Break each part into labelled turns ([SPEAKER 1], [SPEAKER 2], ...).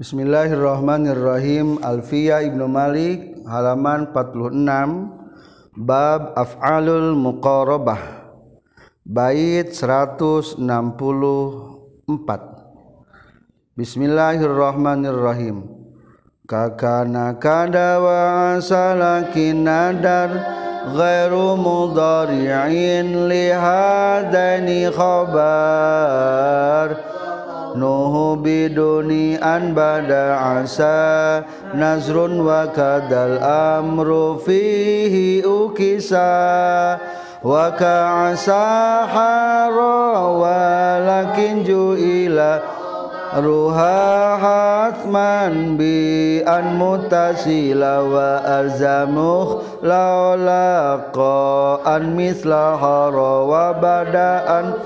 [SPEAKER 1] Bismillahirrahmanirrahim. Alfiya Ibnu Malik halaman 46 bab af'alul muqarabah bait 164 Bismillahirrahmanirrahim. Kakana kada wa asalakin nadar ghairu mudari'in li hadani khabar nuhu biduni an bada asa nazrun wa kadal amru fihi ukisa. Wa ka'asa hara walakin ju'ila ruha hatman bi an mutasila wa alzamuh laulaqa an misla hara wa bada'an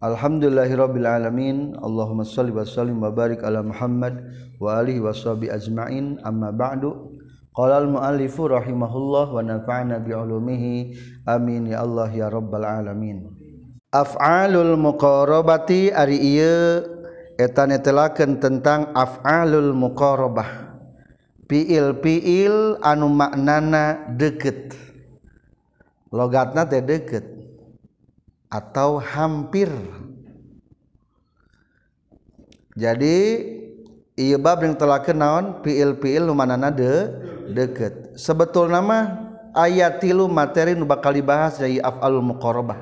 [SPEAKER 1] Alhamdulillahirabbil alamin. Allahumma shalli wa sallim wa barik ala Muhammad wa alihi washabi ajmain. Amma ba'du. Qala al muallifu rahimahullah wa nafa'ana bi ulumihi. Amin ya Allah ya rabbal alamin. Af'alul muqarabati ari ieu eta netelakeun tentang af'alul muqarabah. Piil-piil anu maknana deukeut. Logatna teh deukeut atau hampir. Jadi ieu bab yang telah kenaon piil-piil lumanana de deket sebetul nama ayat tilu materi nu bakal dibahas dari af'alul muqarrabah.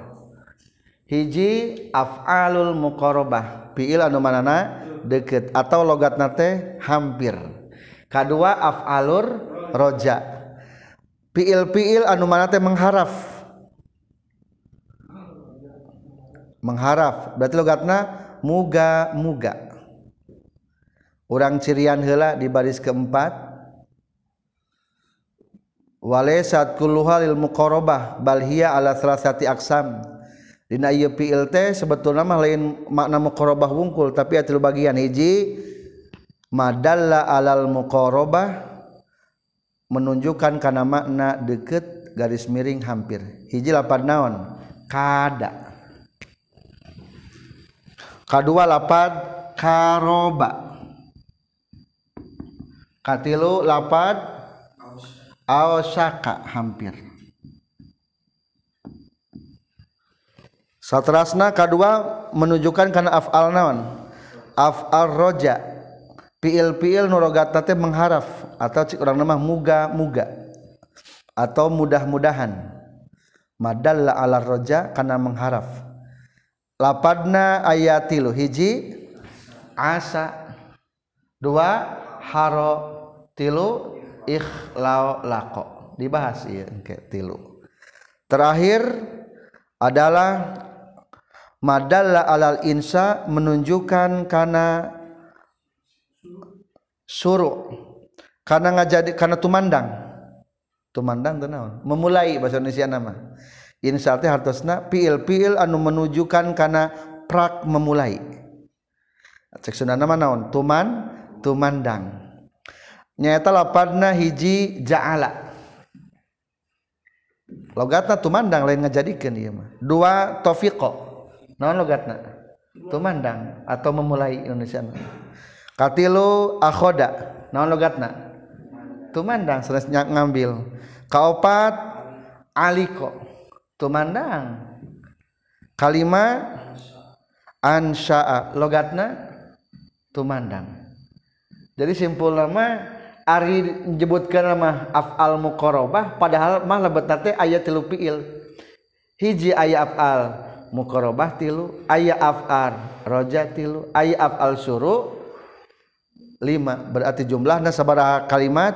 [SPEAKER 1] Hiji af'alul muqarrabah. Piil anu manana deket atau logatna teh hampir. Kedua af'alur roja. Piil-piil anu mana teh mengharaf. mengharaf berarti logatna muga muga. Orang cirian hela di baris keempat. Wale saat kulluha lil muqarabah bal hiya ala salasati aksam dina ieu fi'il teh sebetulna mah lain makna muqarabah wungkul tapi ada tilu bagian. Hiji madalla alal muqarabah menunjukkan karena makna deket garis miring hampir. Hiji lapan naon? Kada. Kedua lapad karoba katilu lapad awsaka hampir. Satrasna kedua menunjukkan karena af'al naon? Af'al roja. Piil-piil nurogatna teh mengharaf atau cik orang nama muga muga atau mudah-mudahan. Madalla ala roja karena mengharaf lapadna ayatilu hiji asa. Dua haro tilu ikhlau lako. Dibahas ya ke tilu. Terakhir adalah madalla alal insa menunjukkan karena suruh karena ngajadi karena tumandang. Tumandang tenang memulai bahasa Indonesia nama Insya hartosna piil-piil anu menunjukkan karena prak memulai. Cek Sunda nama naon? Tuman tumandang. Nyata lapadna hiji ja'ala. Logatna tumandang lain ngajadikeun ieu mah. Dua tofiqo. Naon logatna? Tumandang atau memulai Indonesia katilu akhoda. Naon logatna? Tumandang sanes ngambil. Kaopat aliko tumandang. Kalimat ansya'a logatna tumandang. Jadi simpul nama ari menyebutkan nama af'al muqarabah padahal mah lebet nate ayat tilu fiil. Hiji ayat af'al muqarabah tilu ayat af'al roja tilu ayat af'al suruh lima. Berarti jumlahnya sabaraha kalimat?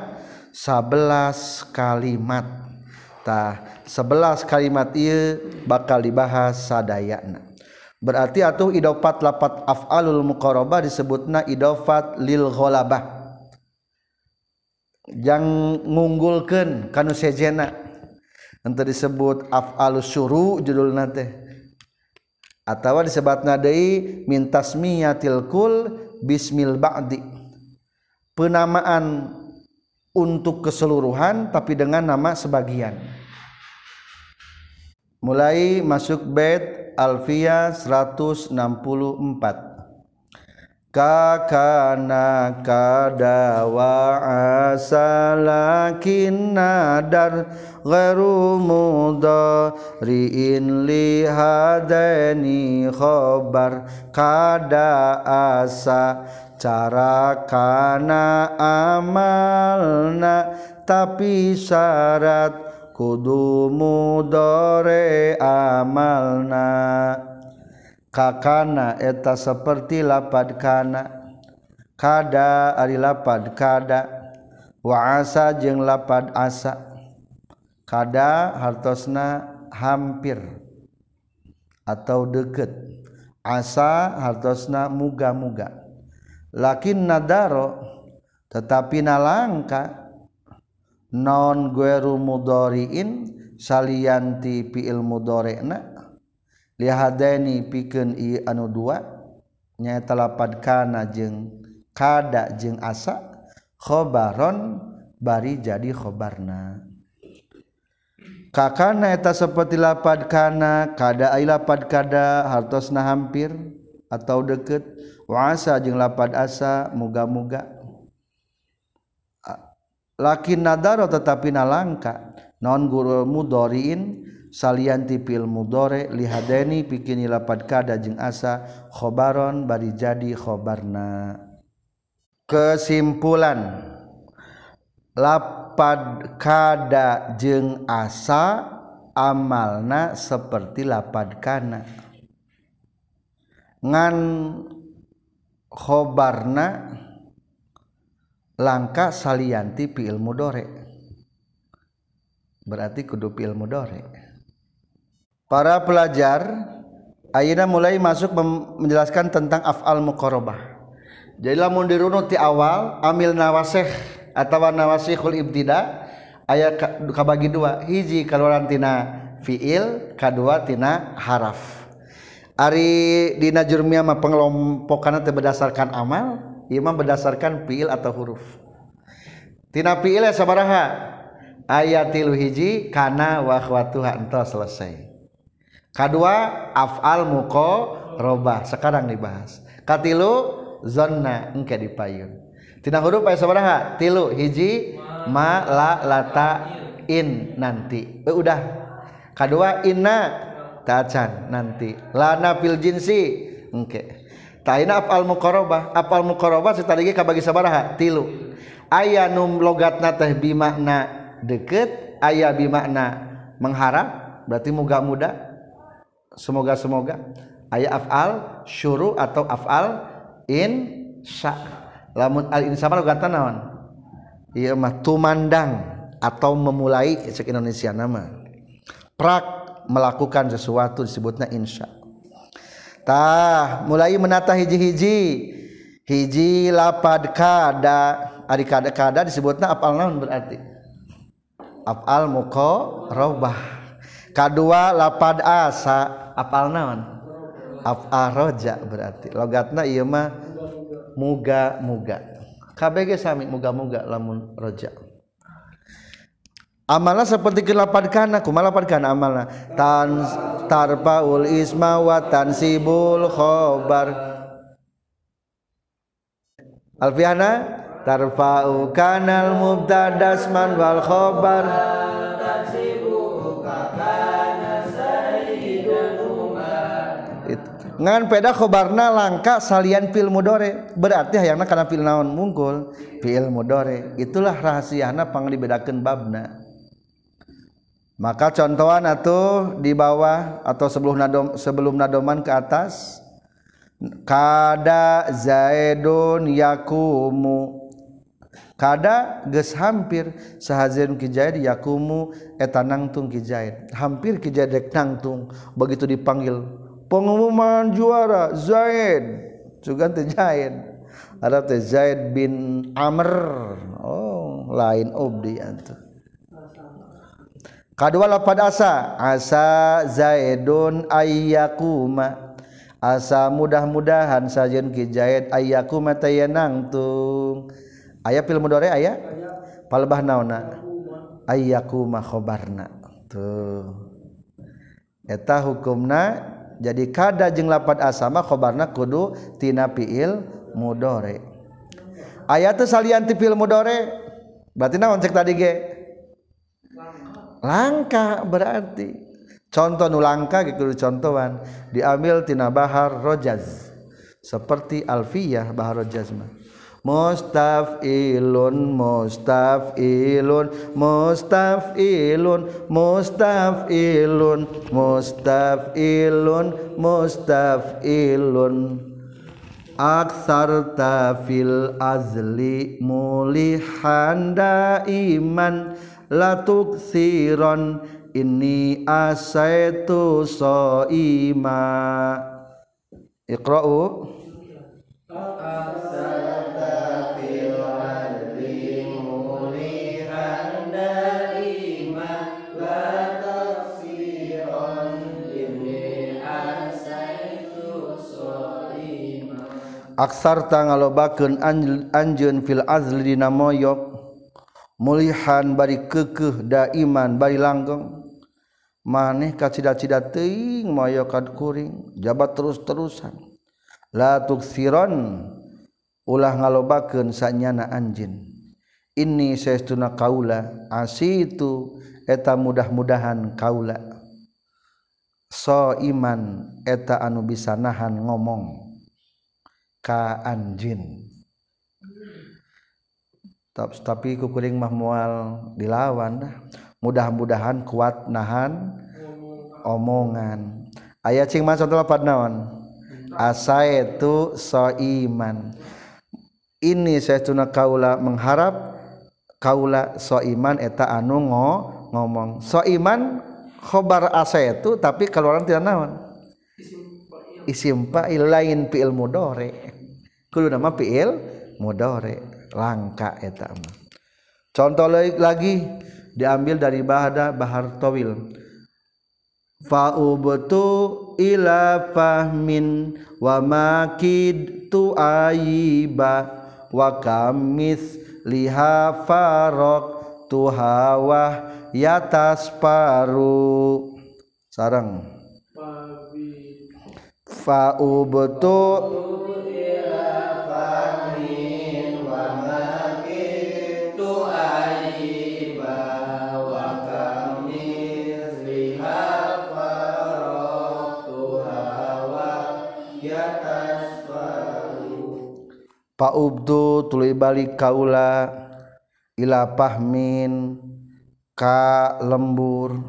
[SPEAKER 1] Sebelas kalimat. Tah 11 kalimat ia bakal dibahas sadayana berarti atuh idofat lapat af'alul muqarabah disebutna idofat lil ghalabah. Yang ngunggulkeun kanu sejena. Ente disebut af'alus syuru judul nate atawa disebutna deui min tasmiyatil kul bismil ba'di. Penamaan untuk keseluruhan tapi dengan nama sebagian mulai masuk bed Alfia 164 kakana kada wa asalakin nadar ghairu mudari'in li hadani khobar. Kada asa cara kana amalna tapi syarat kudu mudore amalna. Kakana eta seperti lapad kana. Kada ari lapad kada. Wa asa jeung lapad asa. Kada hartosna hampir atau deket. Asa hartosna muga-muga. Lakin nadaro tetapi nalangka non gueru mudhariin salianti fiil mudhari'na lihadaini pikeun ieu anu dua nyaeta lapad kana jeung kada jeung asa khobaron bari jadi khobarna. Kakana eta seperti lapad kana kada ai lapad kada hartosna hampir atau deket. Wa asa jeung lapad asa muga-muga. lakin nadaro tetapi nalangka. Non guru mudoriin salianti fil mudore lihadeni pikini lapad kada jeung asa khobaron bari jadi khobarna. Kesimpulan lapad kada jeung asa amalna seperti lapad kana. Ngan khobarna langka salianti pi ilmu dore berarti kudu pi ilmu dore para pelajar Ayeuna mulai masuk menjelaskan tentang afal muqarabah. Jadi lamun dirunut di awal amil nawasih atau nawasihul ibtida aya kabagi dua hiji kaluaran tina fiil kadua tina haraf. Ari dina jurmia mah pengelompokanna berdasarkan amal imam berdasarkan fiil atau huruf. Tina fiil ya sabaraha? Ayat tilu hiji kana wa khwatuha entos selesai. Kedua af'al muko roba sekarang dibahas. Katilu zonna engke dipayun. Tina huruf aya sabaraha? Tilu hiji ma la lata in nanti. Eh, udah. Kedua inna tacan nanti. Lana fil jinsi engke Taina afal muqarabah, afal muqarabah satadi ge kabagi sabaraha? Tilu. Aya nu logatna teh bimakna deket, aya bimakna mengharap, berarti muga muda. Semoga semoga. Aya afal syuru atau afal insya. Lamun al insya logatna naon? Ieu mah tumandang atau memulai cek Indonesia nama. Prak melakukan sesuatu disebutnya insya tah mulai menata hiji-hiji. Hiji lapad kada ari kada kada disebutna apal naon berarti? Apal muko robah. Kadua lapad asa apal naon? Apal roja berarti. Logatna ieu mah muga muga kabeh sami muga muga lamun roja. Amalna seperti kelapad kana kumaha lapad kana tan tarfaul isma wa tansibul khobar. Alfiana tarfa'u kanal mubtada'sman wal khobar. Ngan peda khobarna langka salian fil mudore berarti hayangna karena fil naon mungkul? Fil mudore. Itulah rahasiana pang dibedakeun babna. Maka contohan atau di bawah atau sebelum nadom sebelum nadoman ke atas. Kada zaidun yakumu. Kada ges hampir sahazen kijaid yakumu eta nangtung kijaid. Hampir kijaid dek nangtung begitu dipanggil. Pengumuman juara Zaid. Juga teh Zaid. Ada teh Zaid bin Amr. Oh lain obdi antu Kedua lapad asa, asa Zaidun ayyakuma. Asa mudah-mudahan sajen ki Zaid ayyakuma tayanangtung. Aya fil mudhari e, aya? Palbah naona Ayyakuma khobarna. Tuh. Eta hukumna jadi kada jeung lapad asama khobarna kudu tina fiil mudore Aya teu salian ti fiil mudore Berarti naon cek tadi ge? Langka berarti. Contoh nu langka gitu contohan. Diambil tina bahar rojaz. Seperti alfiyah bahar rojaz mah. Mustafilun mustafilun mustafilun mustafilun mustafilun mustafilun. Aksarta fil azli mulihan daiman latuk siron ini asaitu soima. Iqra'u. Aksarta ngalobakeun anjeun fil azli dina moyok mulihan bari kekeh daiman bari langgeng. Maneh kacida-cida teing moyo kad kuring jabat terus-terusan. La tuksiron ulah ngalobakeun sanyana anjin ini saestuna kaula asitu eta mudah-mudahan kaula. So iman eta anu bisa nahan ngomong ka anjin tapi kukuring mah mual dilawan dah. Mudah-mudahan kuat nahan omongan. Ayat cing mas contoh apa naon? Asa itu so iman ini saya tuna kaula mengharap kaula so iman eta anu ngo ngomong so iman khobar asa itu tapi kalau orang tidak naon? Isim fa'il lain fi'il mudore kudu nama fi'il mudore langka eta mah. Contoh lagi diambil dari bahada bahar tawil. Fa'ubtu ila fahmin wa makid tu ayiba wa kamis liha farok tu hawa yatas paru. Sarang. Fa'ubtu Paubdu tuluy balik kaula ila pahmin ka lembur.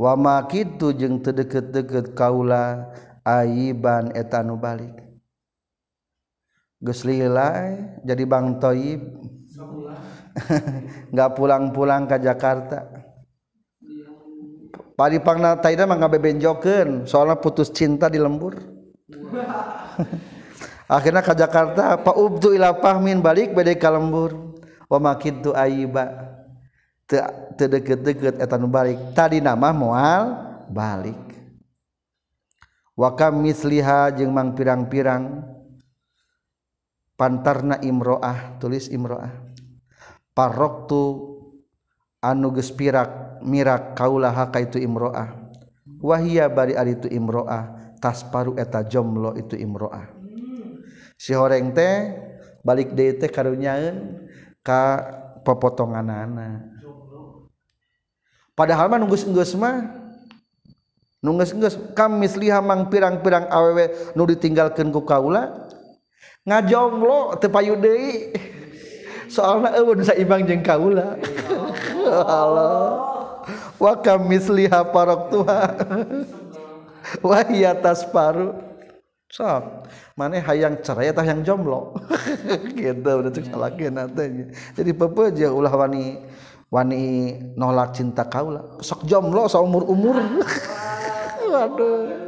[SPEAKER 1] Wama kitu jeung teu deukeut-deukeut kaula ayiban eta nu balik. Geus lila jadi bang toyib nggak pulang-pulang ke Jakarta. Padi pangna taida mah ngabebenjokeun soalnya putus cinta di lembur. akhirnya ke Jakarta Pak Ubdu ila pahmin balik bade ka lembur. Wa makintu aiba. Terdeket-deket etan balik. Tadi nama moal balik. Wa kam misliha jeung mang pirang-pirang. Pantarna imroah tulis imroah. Paroktu anu geus pirak mirak kaulaha kaitu imroah. Wahia bari ari itu imroah. Tasparu eta jomlo itu imroah. si horeng teh balik de teh karunyaun ka pepotongan anak padahal mah nunggus enggus mah nunggus enggus kamis lihamang pirang-pirang awewe nu ditinggalkan ku kaula ngajonglo tepayu deui. Soalnya eueun saibang jeung kaula. Allah wa kamisliha parok tuha wa hiya tasparu sok mana hayang cerai atau yang jomblo? Gitu udah tuh salah nantinya jadi apa aja ulah wani wani nolak cinta kau lah. Sok jomblo seumur umur waduh.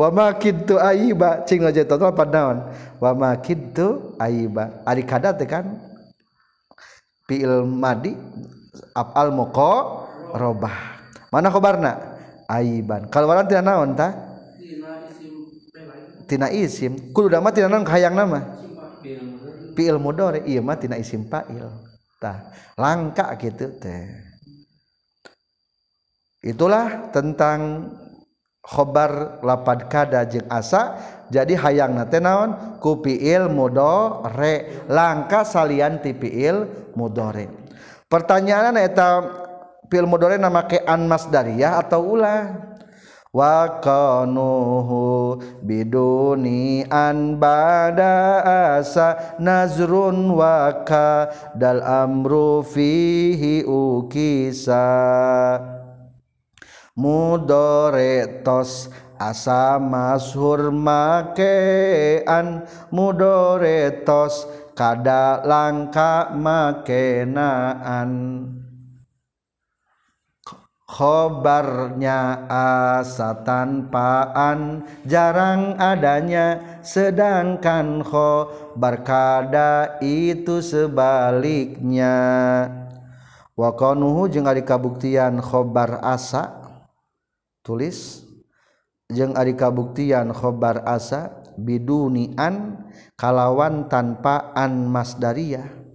[SPEAKER 1] Wa ma kintu aiba. Cing aja total padawan wa ma kintu aiba. Ari kada teh kan? Fiil madi afal muqa robah mana kabarna aiban. Kalau walan tina naon ta tina isim kudu nama tina naon hayang nama? Fiil mudore iya mah tina isim fa'il tah langka gitu teh. Itulah tentang khobar lapad kada jeung asa. Jadi hayang nate naon? Kupiil mudore langka salian tipiil mudore pertanyaan eta pil mudore nama ke an masdariyah atau ulah. Wa kanuhu biduni an bada asa nazrun wa ka dal amru fihi ukisa. Mudoretos asa mashur makean mudoretos kada langka makenaan khobarnya asa tanpaan jarang adanya sedangkan khobar kada itu sebaliknya. Wakonuhu jeung ari kabuktian khobar asa tulis jeung ari kabuktian khobar asa bidunian kalawan tanpaan masdariyah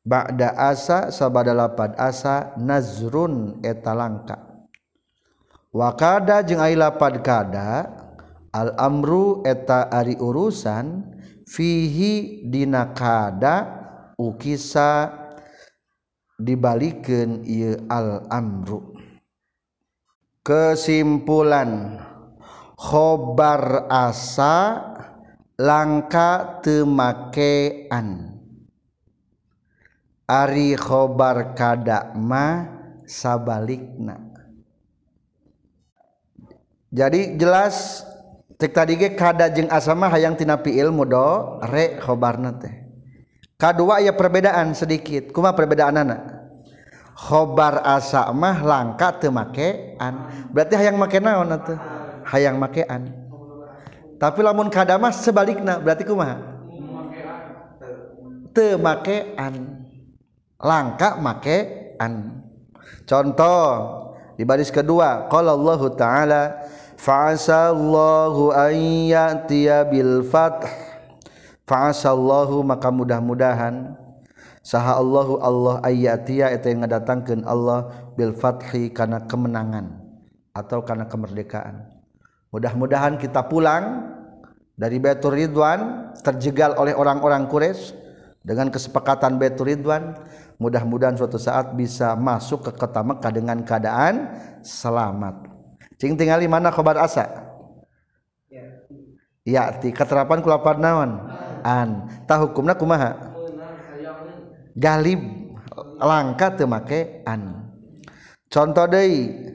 [SPEAKER 1] Ba'da asa sabada lapad asa nazrun eta langka. Wa kada jeung ai lapad kada al amru eta ari urusan fihi dina kada ukisa dibalikeun ieu al amru. Kesimpulan khobar asa langka temakean. Ari khobar kadakma sabalikna. Jadi jelas cek tadi ge kada jeung asama hayang tina fiil mudo re khobarna teh. Kadua ya perbedaan sedikit kuma perbedaan anak khobar asa mah langka teu makean. Berarti hayang make naon atuh? Hayang makean. Tapi lamun kada mah sebalikna berarti kumaha teu makean langka make an. Contoh di baris kedua qala Allah taala fa'asallahu an ya'tiya bil fath. Fa'asallahu maka mudah-mudahan saha Allahu Allah ayatiya eta yang ngadatangkeun Allah bil fathi kana kemenangan atau karena kemerdekaan. Mudah-mudahan kita pulang dari Baitur Ridwan terjegal oleh orang-orang Quraisy dengan kesepakatan Baitur Ridwan mudah-mudahan suatu saat bisa masuk ke kota Mekah dengan keadaan selamat. Cing tinggali mana khabar asa? Ya, ti keterapan kulapan naon? An. Tah hukumna kumaha? Galib langka teu make an. Contoh deui.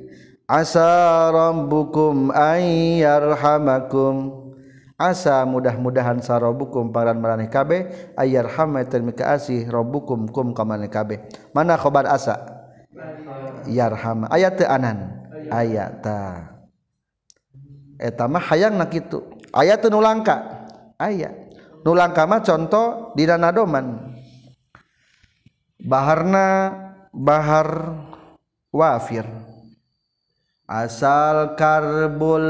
[SPEAKER 1] Asa rabbukum ay yarhamakum asa mudah-mudahan sarobukum paran maraneh kabeh ayar hamatan mika asih robukum kum kamane kabeh. Mana khobar asa? Yarham ayat teu anan? Ayat ta. Eta mah hayang nak kitu. Ayat teu nulangka? Aya. Nulangka mah contoh di doman. Baharna bahar wafir. Asal karbul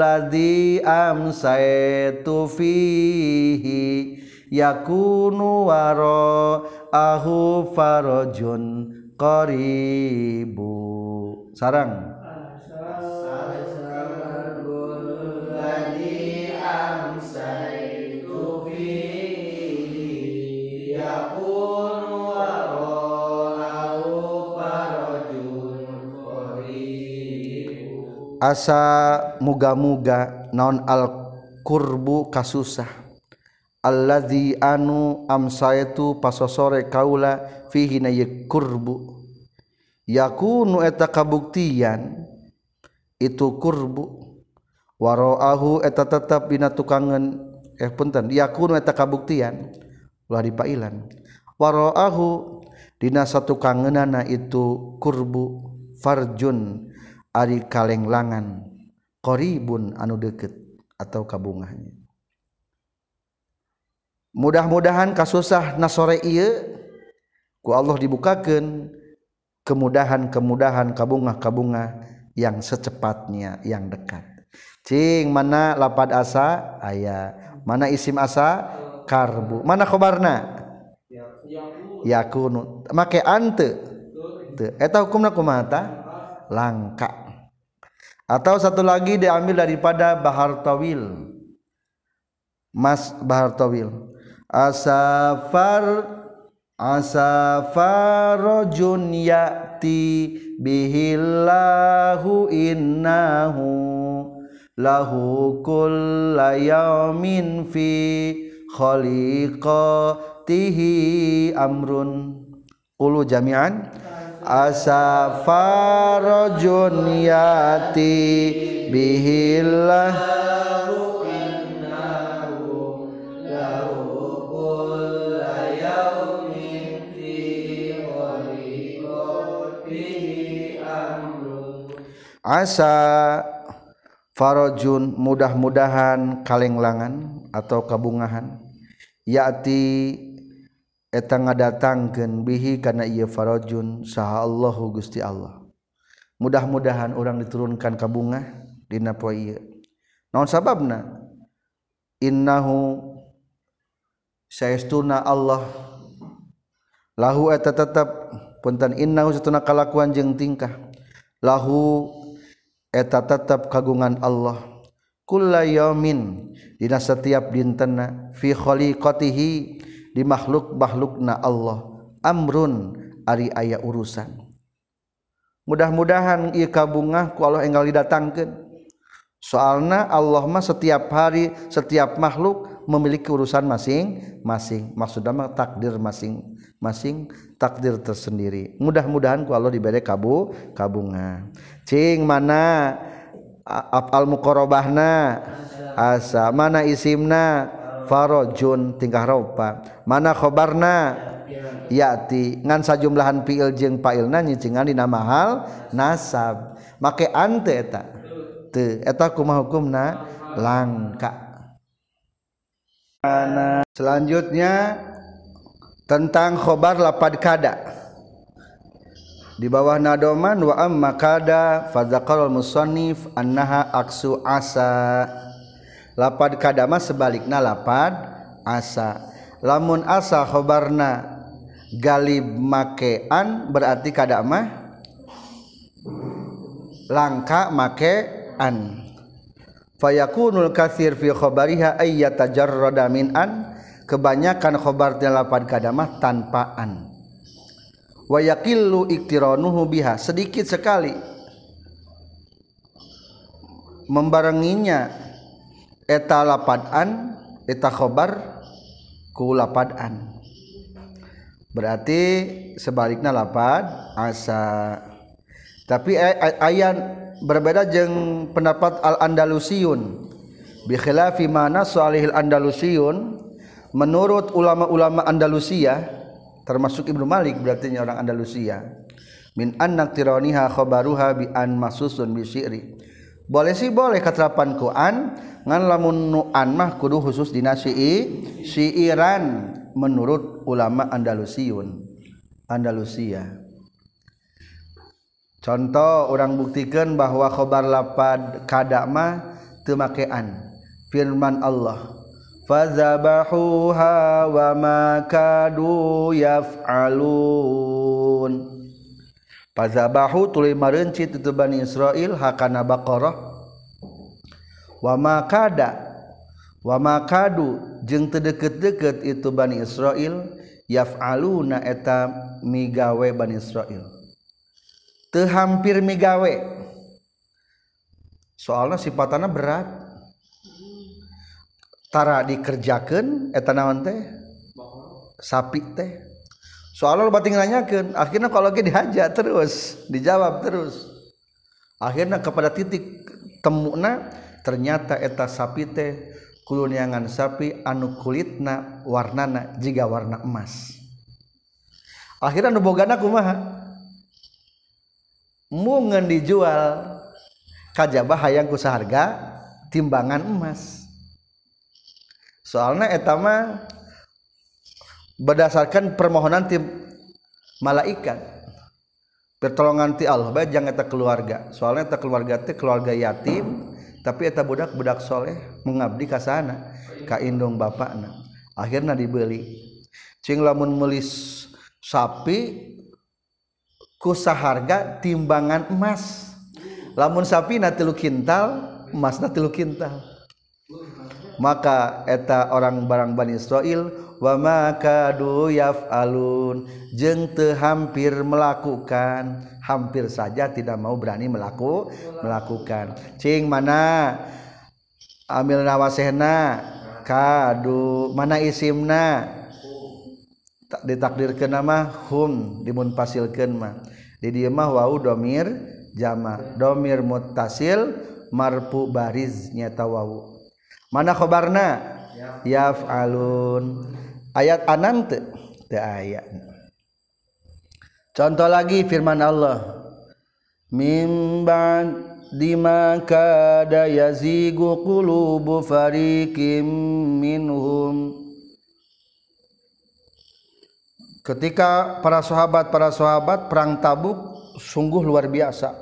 [SPEAKER 1] ladzi amsaitu fihi yakunu waro ahu farajun qaribu. Sarang asa muga-muga naon alkurbu kasusah. Alladzi anu amsaytu pasosore kaula fihi na kurbu yakunu eta kabuktian itu kurbu waroahu eta tetap dina tukangan eh punten yakunu eta kabuktian ulah dipailan. Waroahu dina satu kangenana itu kurbu farjun. Kalenglangan koribun anu deket atau kabungahnya. Mudah-mudahan kasusah nasore ku Allah dibukakan kemudahan-kemudahan kabungah-kabunga yang secepatnya yang dekat. Cing mana lapad asa? Ayah mana isim asa? Karbu. Mana khobarna? Yakunu. Make ante. Eta hukumna kumata langka atau satu lagi diambil daripada bahar tawil. Mas bahar tawil. Asafar asafarojun yati bihillahu innahu lahu kullayamin fi khaliqatihi amrun. Ulu jami'an asafarojun yati bihillah. Asa farojun mudah-mudahan kalenglangan atau kabungahan yati eta ngadatangkeun bihi kana ieu farajun saha Allahu Gusti Allah. Mudah-mudahan orang diturunkan ka bungah dina poe ieu. Naon sababna? Innahu saestuna Allah lahu eta tetep punten innahu satuna kalakuan jeung tingkah lahu eta tetep kagungan Allah kullayamin dina setiap dintenna fi khaliqatihi di makhluk-makhlukna Allah amrun ari aya urusan. Mudah-mudahan ia kabungah ku Allah enggal didatangkan soalna Allah mah setiap hari setiap makhluk memiliki urusan masing-masing. Maksudnya mah takdir masing-masing takdir tersendiri. Mudah-mudahan ku Allah diberi kabu kabunga cing mana? Al mukorobahna asa mana isimna? Farojun tingkah ropa mana khobarna? Yati. Ngan sajumlahan fiil jeung pailna nyicingan dina mahal nasab. Make ante eta? Teu eta kumaha hukumna? Langka. Selanjutnya tentang khobar lapad kada. Di bawah nadoman wa amma kada fadzakar musannif annaha aksu asa lapad kada mah sebalikna lapad asa. Lamun asa khobarna galib makean berarti kada mah langka makean. Fayakunul kathir fi khabariha ay yatajarrada min an kebanyakan khobarnya lapan kadamah tanpaan. Wa yaqillu iktiranuhu biha. Sedikit sekali membarenginya eta lapadan eta khobar ku lapadan berarti sebaliknya lapad asa. Tapi ayat berbeda jeng pendapat al-Andalusiun. Bi khilafi mana salihil Andalusiun menurut ulama-ulama Andalusia termasuk Ibnu Malik berarti orang Andalusia min anna tiraniha khabaruha bi an masusun bi syi'ri boleh sih boleh katerapan ku an ngan lamun nu an mah kudu khusus dina syi'i. Syi'iran menurut ulama Andalusiun Andalusia. Contoh orang buktikan bahwa khobar lapad kadama temakean firman Allah fazabahuha wa ma kadu yaf'alun Fazabahu tuluy marencit itu Bani Israil hakana baqarah. Wa ma kada wa ma kadu jeung teu deukeut-deukeut itu Bani Israil yaf'aluna eta migawe Bani Israil teu hampir migawe. Soalnya sifatana berat. Tara dikerjakan eta naon teh? Sapi teh. soalnya lo batin nanyakan akhirnya kalau lagi dihaja terus dijawab terus. Akhirnya kepada titik temuna ternyata eta sapi teh kuluniangan sapi anu kulitna warnana jika warna emas. Akhirnya nu bogana kumaha? Mungen dijual kajabah hayang ku seharga timbangan emas. Soalnya etama berdasarkan permohonan tim malaikat. Pertolongan ti Allah baik jangan eta keluarga. Soalnya eta keluarga teh keluarga yatim tapi eta budak budak soleh mengabdi ke sana ka indung bapakna. Akhirnya dibeli. Cing lamun melis sapi kusa harga timbangan emas. Lamun sapi na tilu kintal emas na tilu kintal. Maka eta orang barang Bani Israel wa maka yaf alun jeng te hampir melakukan. Hampir saja tidak mau berani melaku melakukan. Cing mana? Amil nawasehna. Kadu mana isimna? Tak ditakdirkan nama hum dimun pasilkeun mah. Di dieu mah wau domir jama domir muttasil marfu bariz nyata wau mana khobarna? Yaf'alun ayat anan teu teu ayat. Contoh lagi firman Allah. Mimban dima kada yazigu qulubu fariqim minhum. Ketika para sahabat para sahabat perang tabuk sungguh luar biasa.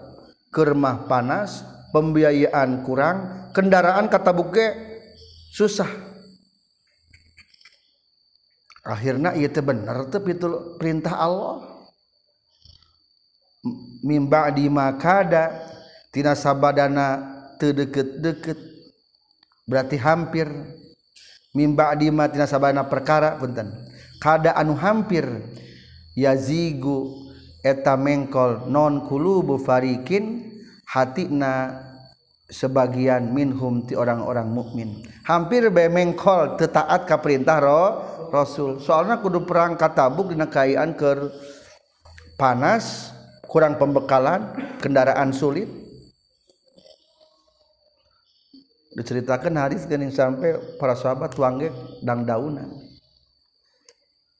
[SPEAKER 1] Kermah panas pembiayaan kurang kendaraan kata buke susah akhirnya iya teh bener teh itu perintah Allah. Mimba di makada tina sabadana teu deket-deket. Berarti hampir mimba di tina sabadana perkara punten kada anu hampir yazigu eta mengkol non kulubu farikin hatina sebagian minhum ti orang-orang mukmin hampir be mengkol tetaat ka perintah roh rasul. Soalnya kudu perang katabuk dina kayaan ke panas kurang pembekalan kendaraan sulit. Diceritakan hadis gening sampai para sahabat tuangge dang daunan.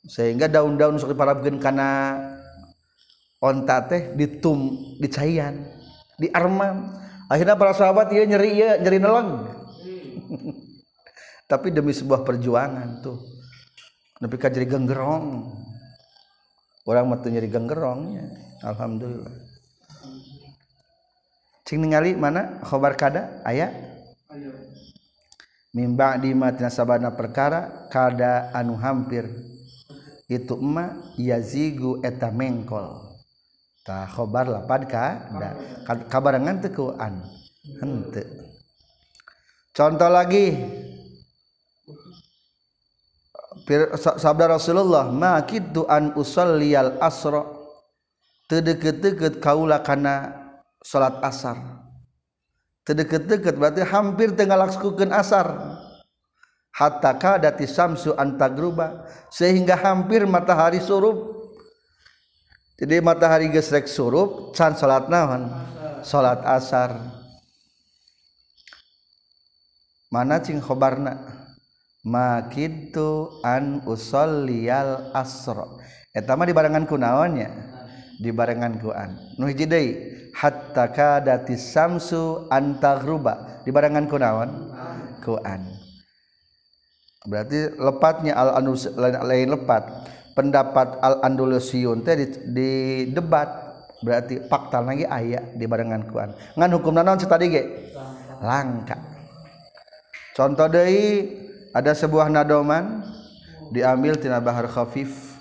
[SPEAKER 1] Sehingga daun-daun sok diparabkeun kana onta teh ditum dicaian di armam akhirnya para sahabat ya nyeri ya nyeri neleng tapi demi sebuah perjuangan tuh. Tapi kan jadi genggerong. Orang mah nyeri genggerongnya. Alhamdulillah. Cing ningali mana? Khobar kada? Ayat mimba di matina sabana perkara kada anu hampir. Itu emak yazigu eta mengkol. Khobar kabarangan tekuan contoh lagi sabda Rasulullah makian usalal asro tedeket-deket kaulah karena salat asar. Tedeket-deket berarti hampir tengah lakskukan asar. Hatta dati samsu antagruba sehingga hampir matahari surup. Jadi matahari gesrek surup can salat naon? Salat asar. Mana cing khobarna makitu an usalliyal asro eta mah dibarengan ku naonnya dibarengan ku an. Nu hiji deui hatta kadati samsu an taghruba. Dibarengan ku naon? Ku an. Berarti lepatnya al anu lain lepat. Pendapat al-Andalusiun teh di, di debat. Berarti fakta lagi ayat di barengan kuan ngan hukum naon tadi ge langka. Contoh deui ada sebuah nadoman diambil tina bahar khafif.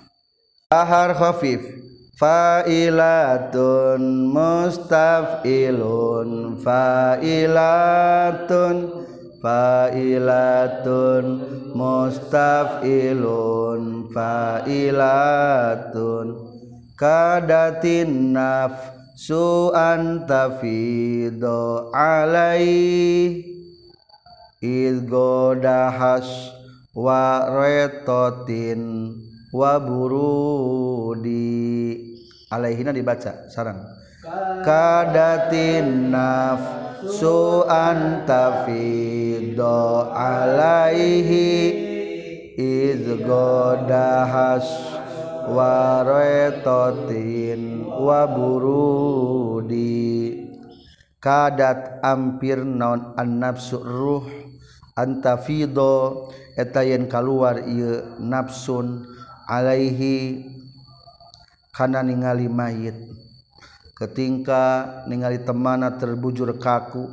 [SPEAKER 1] Bahar khafif fa'ilatun mustafilun fa'ilatun fa'ilatun mustafilun fa'ilatun. Kadatin nafsu antafido alaih idgodahas wa retotin wa burudi alaihina dibaca sarang kadatin nafsu su antafido alaihi izgodahas waretotin waburudi. Kadat ampir non an-nafsu ruh antafido eta yen kaluar ieu nafsun alaihi kana ningali mayit. Ketika ningali temana terbujur kaku.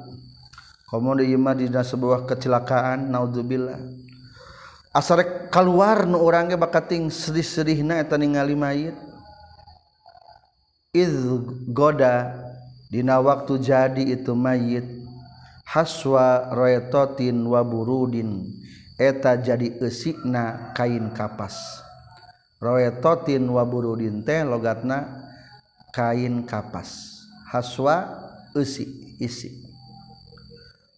[SPEAKER 1] Komodo ieu mah dina sebuah kecelakaan naudzubillah. Asarek keluar nu urang ge bakating sedih-sedihna eta ningali mayit. Iz goda dina waktu jadi itu mayit. Haswa roetotin waburudin eta jadi esikna kain kapas. Roetotin waburudin teh logatna kain kapas. Haswa isi isi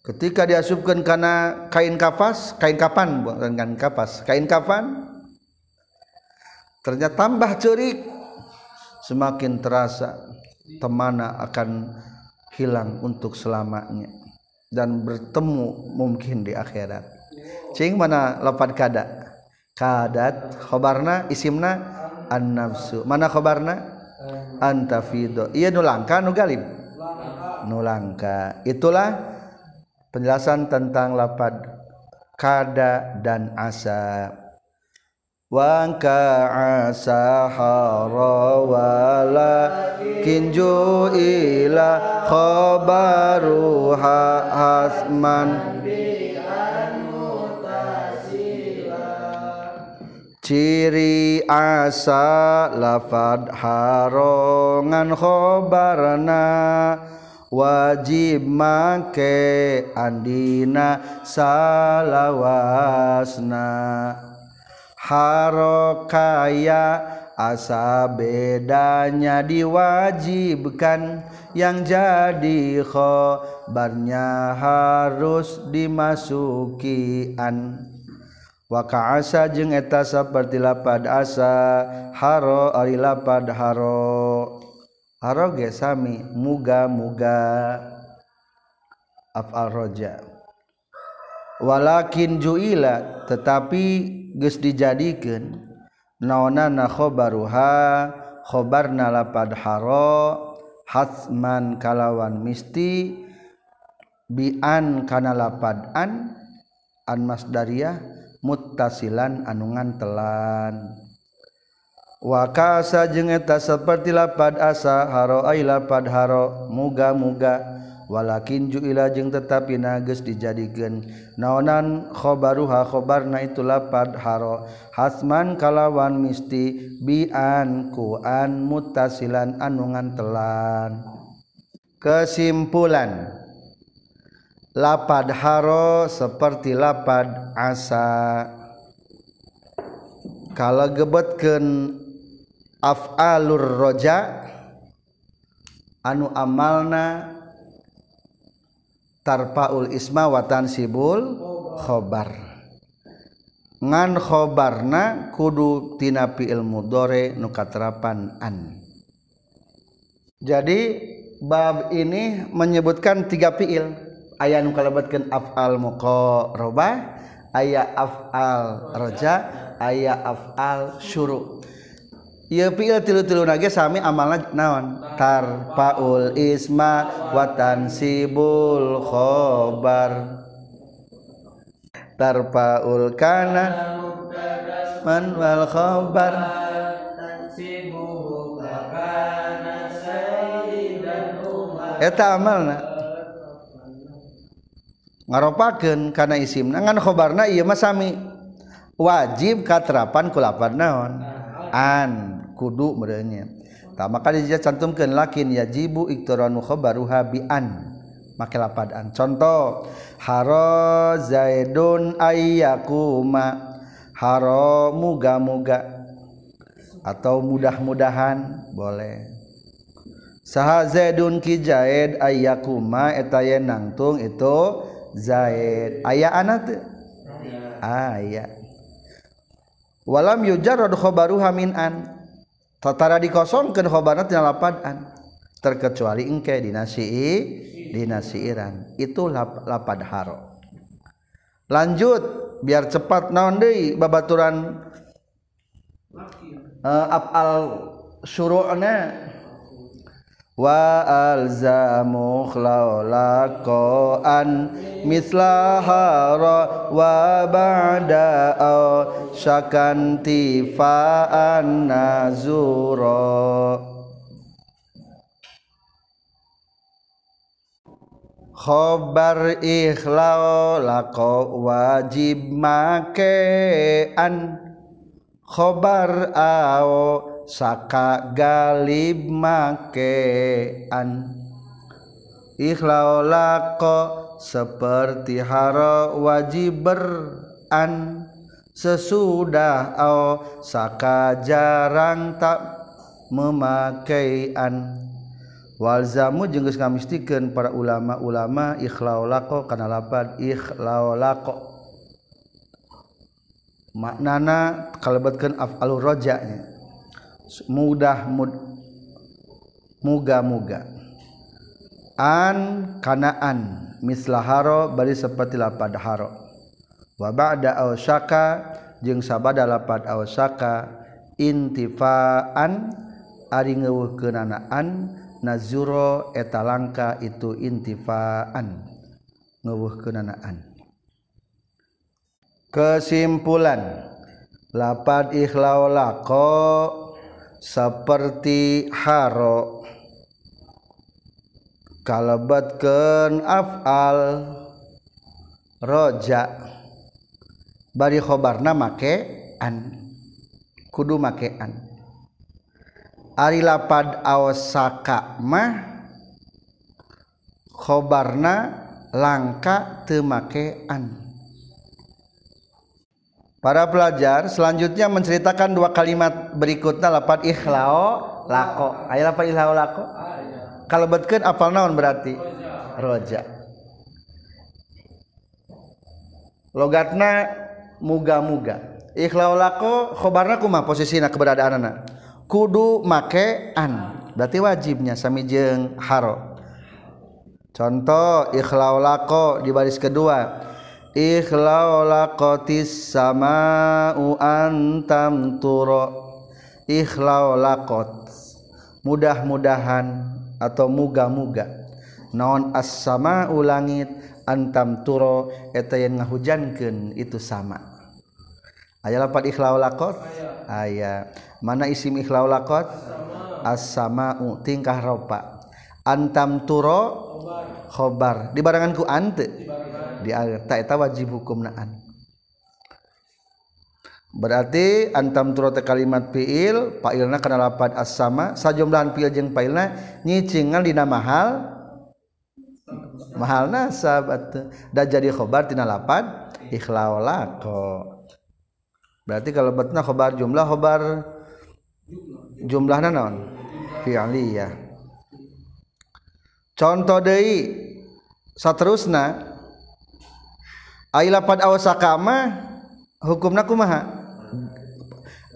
[SPEAKER 1] ketika diasupkan karena kain kapas kain kapan bukan kain kapas? Kain kapan? Ternyata tambah cerik semakin terasa temana akan hilang untuk selamanya dan bertemu mungkin di akhirat. Cing mana lapan kada? Kadat khobarna isimna an nafsu mana khobarna? Anta fido iya nulangka nu galib nulangka. Itulah penjelasan tentang lapad kada dan asa wangka asa hara wala kinju ila khabaruha hasman. Ciri asa lafad harongan khobarna wajib make andina salawasna harokaya asa bedanya diwajibkan. Yang jadi khobarnya harus dimasukian. Waka asa jeung eta seperti lapad asa haro ari lapad haro. Haro ge sami muga muga afal roja walakin juila tetapi geus dijadikeun. Naonana khobaruha khobarna lapad haro hasman kalawan misti bi'an kana lapad an an masdariyah muttasilan anungan telan wakasa jeung eta seperti lapad asa haro ai lapad haro muga-muga walakin juila jeung tetapi nages dijadikan naonan khobaruha khobarna itu lapad haro hasman kalawan misti bian kuan mutasilan anungan telan kesimpulan. Lapad haro seperti lapad asa. Kalau gebetkan afalur roja anu amalna tarpaul isma watan sibul khobar. Ngan khobarna kudu tina fi'il mudore nu katerapan an. Jadi bab ini menyebutkan tiga fi'il. Aya nu kalebatkeun af'al muqarrabah aya af'al raja aya af'al syuru. Ieu fi'il tilu-tilu nage sami amalna naon? Tar paul isma watan sibul khobar. Tar paul kana man wal khobar. Eta amalna ngaropakeun kana isimna ngan khobarna ieu mah sami wajib katerapan ku lapan naon an kudu merenya tak maka dia cantumkeun lakin yajibu iktiranu khabaruha bi an make lapad an contoh haro zaidun ayyakuma. Haro muga-muga atau mudah-mudahan. Boleh. Saha zaidun ki zaid ayyakuma. Eta nangtung itu Zaid. Aya anak aya walam yujarrad khabaruha min an tatara dikosongkeun khobana tina lapadan terkecuali engke dinasi dinasiiran itu lap, lapad haro. Lanjut biar cepat naon deui babaturan eh, uh, afal syuru'na wa alzamu khlaulaqan mislahara wa ba'da syakanti fa'an nazura. Khobar ikhlaulaqo wajib makean. Khobar ao saka galib makean. Ikhlaulako seperti haro wajib beran. Sesudah au saka jarang tak memakaian. Walzamu jenggus ngamistikan para ulama-ulama ikhlaulako kana lapad ikhlaulako. Maknana kalebatkeun af'alur roja'nya mudah mud muga-muga. An kanaan mislaharo bari seperti lapad haro. Wa ba'da awsaka jeung sabada lapad awsaka intifaan ari ngeuweuhkeunanaan nazuro eta langka itu intifaan ngeuweuhkeunanaan kesimpulan lapad ikhlaulako seperti haro. Kalebetkeun afal. Roja. Bari khobarna make an. Kudu make an. Ari lapad awsaka mah khobarna langka teu make an. Para pelajar selanjutnya menceritakan dua kalimat berikutnya lapat ikhlao lako. Ayo lapat ikhlao lako. Kalau betkeun apal naon berarti? Roja. Logatna muga-muga. Ikhlao lako khobarna kumaha posisina keberadaanna? Kudu make an. Berarti wajibnya sami jeung haro. Contoh ikhlao lako di baris kedua ikhlaulaqatis sama'u antam turo. Ikhlaulaqat. Mudah-mudahan atau muga-muga. Naon as-sama'u langit antam turo eta yang ngahujankeun itu sama. Aya lapat ikhlaulaqat? Aya. Mana isim ikhlaulaqat? As-sama'u tingkah ropa. Antam turo khobar. Dibarangan ku ante. di air taketa wajib hukum naan berarti antam turut kalimat fiil failna kana lapan as sama sajumlahan fiil jeung failna nyicingan dina mahal. Mahal nasab da jadi khobar tina lapan ikhlau lako berarti kalau betna khobar jumlah khobar jumlahna naon? Fi'liyah contoh deui saterusna lapan awasakama hukum nakumaha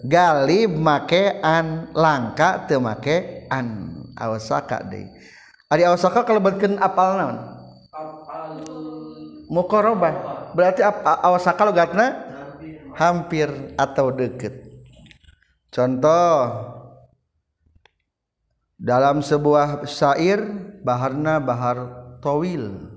[SPEAKER 1] galib makean langka temakean awasaka deh Ari awasaka kalau berken apal naon? Mukorobah. Berarti awasaka logatna? Hampir atau deket contoh dalam sebuah syair baharna bahar towil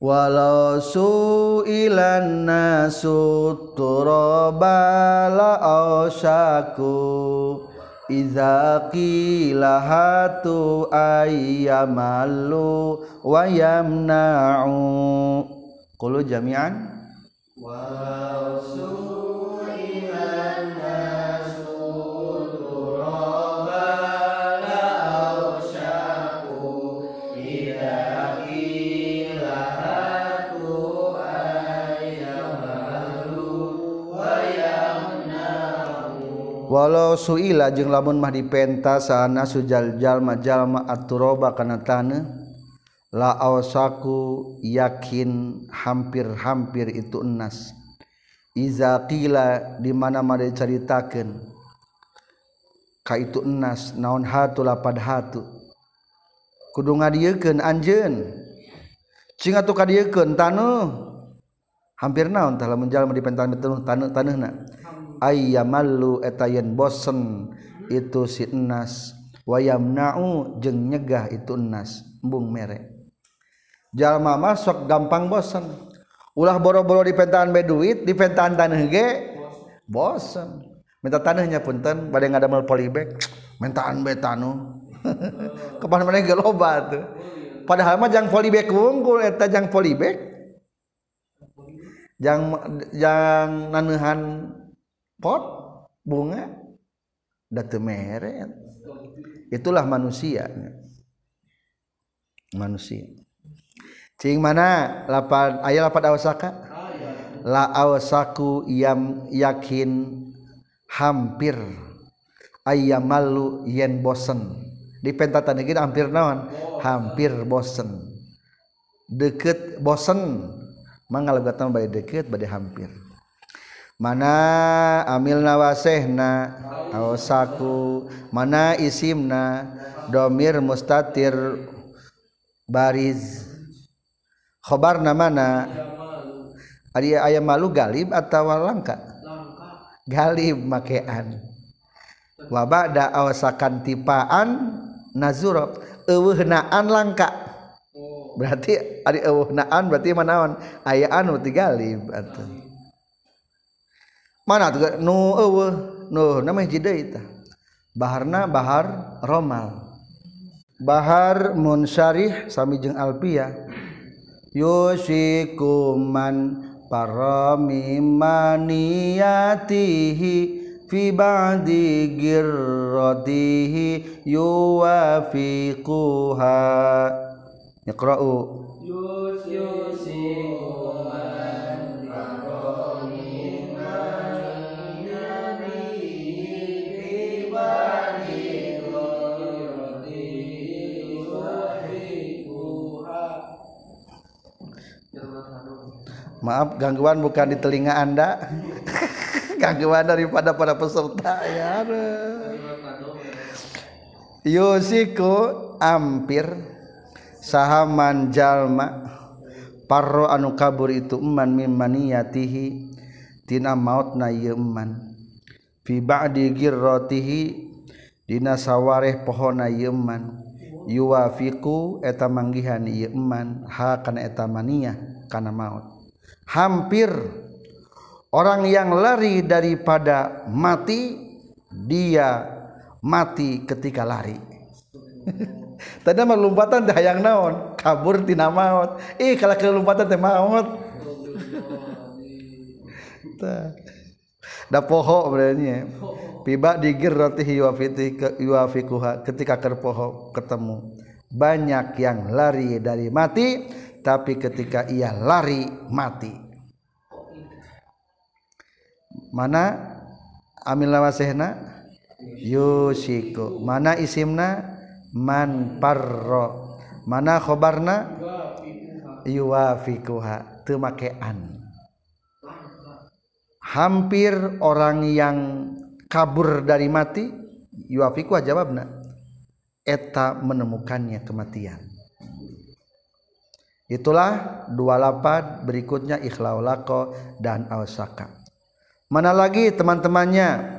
[SPEAKER 1] walau suilan nasu turaba la ausaku Iza qilahatu ayyamalu wa yamna'u. Kulu jami'an. Walau suilan walau suila jeung lamun mah dipenta sana sujal jalma jalma aturoba kana tanah laawasaku yakin hampir-hampir itu enas. Iza qila di mana-mana diceritakeun Ka itu enas naon hatu lapad hatu. Kudu ngadieukeun anjeun. Cing atuh kadiekeun tanuh hampir naon tah lamun jalma dipentan beteuh tanuh tanuhna ayyamallu eta yen bosen itu si enas. Wayam nau jeung nyegah itu enas embung mere. Jalma masuk gampang bosen. Ulah boro-boro di pentahan be duit di pentahan tanah ge bosen. Minta tanahnya punten pada yang ada mal polybag mentaan be tanu. Kemana mana ge loba tuh. Padahal mah jang polybag wungkul eta jang polybag. Yang jang nanuhan pot bunga mere. Itulah manusianya manusia. Cing mana? Lapan ayat lapan awasaka? La awasaku yang yakin hampir. Ayam malu yen bosen. Di pentatan ini hampir naon? Hampir bosen. Deket bosen. Mangal bayi deket bade hampir mana amil nawasehna awsaku mana isimna domir mustatir bariz. Khobarna mana? Ari aya malu galib atau langka? Galib makean. Wa ba'da awsakan tipaan nazurab eueuhnaan langka. Berarti ari euehnaan berarti manaon? Aya anu tigalib atuh. Mana tuh nu eueuh nu namanya jideui tah. Baharna bahar romal. Bahar munsharih sami jeung alpiyah yusikuman parami maniyatihi fi ba'di girratihi yuwafiquha. Iqra'u Maaf gangguan bukan di telinga Anda. gangguan daripada para peserta ya. Yusiku ampir sahaman jalma parro anu kabur itu eman min maniyatihi tina mautna ieu eman fi ba'di girratihi dina sawareh pohona ieu eman yuwafiqu eta manggihan ieu eman ha kana eta maniyah kana maut hampir orang yang lari daripada mati dia mati ketika lari. Tadi mah lompatan teh hayang naon? Kabur tina maut. Ih kalau ke lompatan teh maut. Da poho berarti piba digir roti yuafikuha ketika kerpoho ketemu. Banyak yang lari dari mati tapi ketika ia lari mati. Mana? Amil lawasehna yusiku. Mana isimna? Man parro. Mana khobarna? Yuwafikuha temakean hampir orang yang kabur dari mati yuwafiku jawabna. Eta menemukannya kematian itulah dua lapat berikutnya ikhlaulako dan ausaka mana lagi teman-temannya?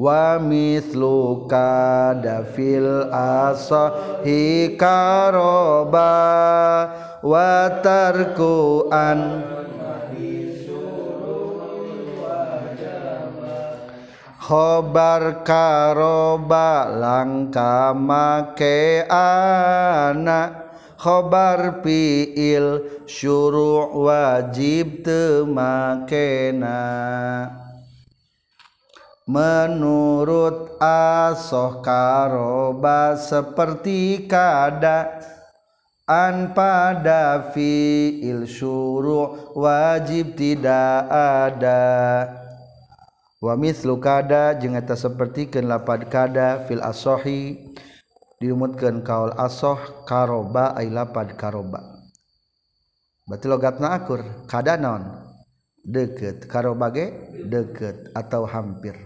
[SPEAKER 1] Wa mithluka dafil asahi karoba wa tarkuan khobar karoba langka make anak khobar fiil syuru' wajib temakena. Menurut asoh karoba seperti kada an pada fiil syuru' wajib tidak ada. Wa mislu kada jeung eta sapertikeun lapad kada fil asohi diumutkan kaul asoh karoba ailapad karoba. Berarti logatna akur kada non deket karoba ge deket atau hampir.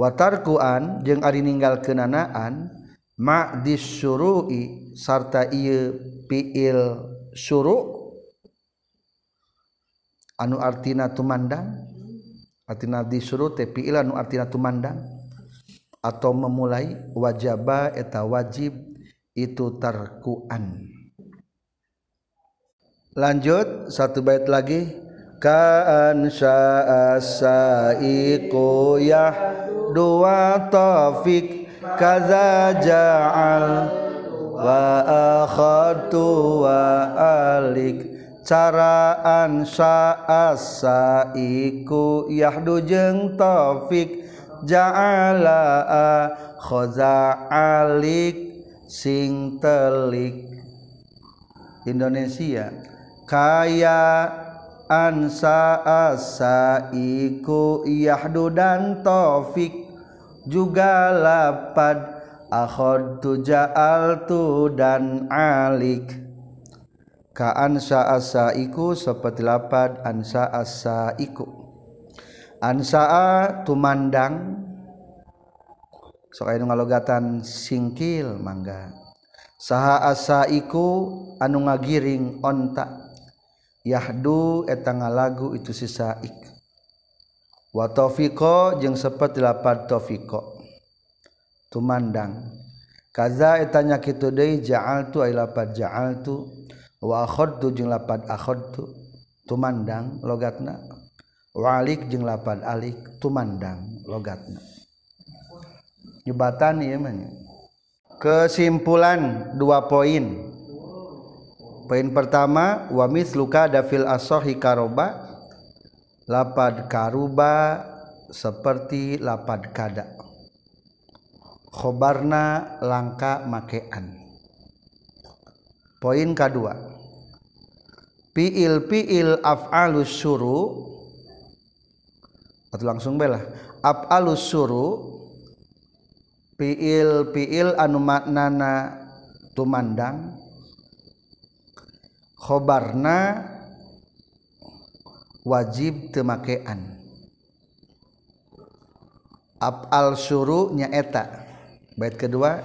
[SPEAKER 1] Watarkuan jeung ari ninggal kenanaan ma disurui sarta ieu piil suru anu artina tumandang? Artina disuru teh piil anu artina tumandang? Atau memulai wajaba eta wajib itu tarkuan. Lanjut satu bait lagi. Kaan sya'asaiku yah dua taufik kaza ja'al wa akhadtu wa alik. Caraan saiku yahdu jeng taufik ja'ala khoza alik sing telik. Indonesia kaya ansa asaiku yahdu dan taufik. Juga lapad akhadtu ja'altu dan alik. Ka ansa asaiku seperti lapad ansa asaiku ansa tumandang. Sok anu ngalogatan singkil mangga. Saha asaiku anu ngagiring onta. Yahdu eta ngalagu itu si saik. Wa taufiqo jeung seperti lapad taufiqo. Tumandang. Kaza etanya kitu deui ja'altu ay lapad ja'altu. Wa akhadtu jeung lapad akhadtu tumandang logatna wa alik jeung lapad alik tumandang logatna. Nyebatan ieu mah kesimpulan dua poin. Poin pertama wa misluka dafil asohi karoba lapad karuba seperti lapad kada. Khobarna langka makean. Poin kedua fiil fiil af'alus suru atau langsung bela af'alus suru fiil fiil anu maknana tumandang. Khobarna wajib temakean af'al suru nyaeta. Bait kedua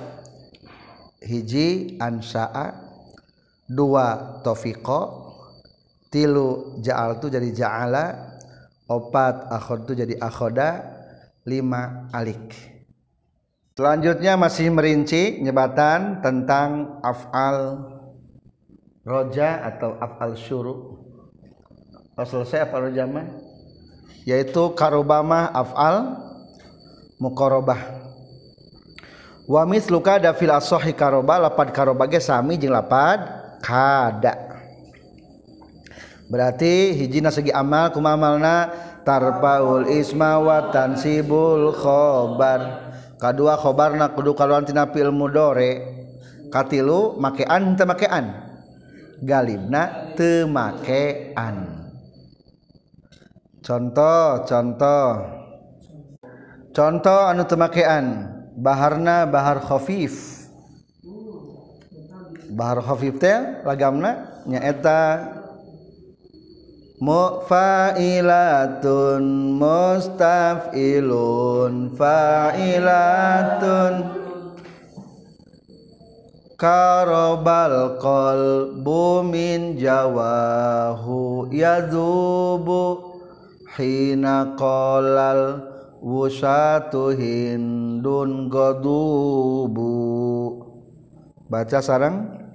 [SPEAKER 1] hiji ansa'a dua tofiqo tilu ja'al tu jadi ja'ala opat akhadtu jadi akhoda. Lima alik. Selanjutnya masih merinci nyebatan tentang af'al roja atau af'al syuru. Oh, selesai af'al roja mah? Yaitu karobama af'al mukorobah wamis luka ada fil asohi karoba lapad karoba ge sami jeung lapad kada berarti hijina segi amal kuma amalna tarpaul isma wa tansibul khobar. Kadua khobarna kudu kaluan tina fil mudore katilu makean teu makean. Galibna teu makean. Contoh contoh. Contoh anu teu makean. Baharna bahar khafif. Bahar khafif teh lagamna nyaeta Mufa'ilatun mustaf'ilun fa'ilatun. Karobal qalbu min jawahu yadubu hina qalal wusatu hindun godubu. Baca sarang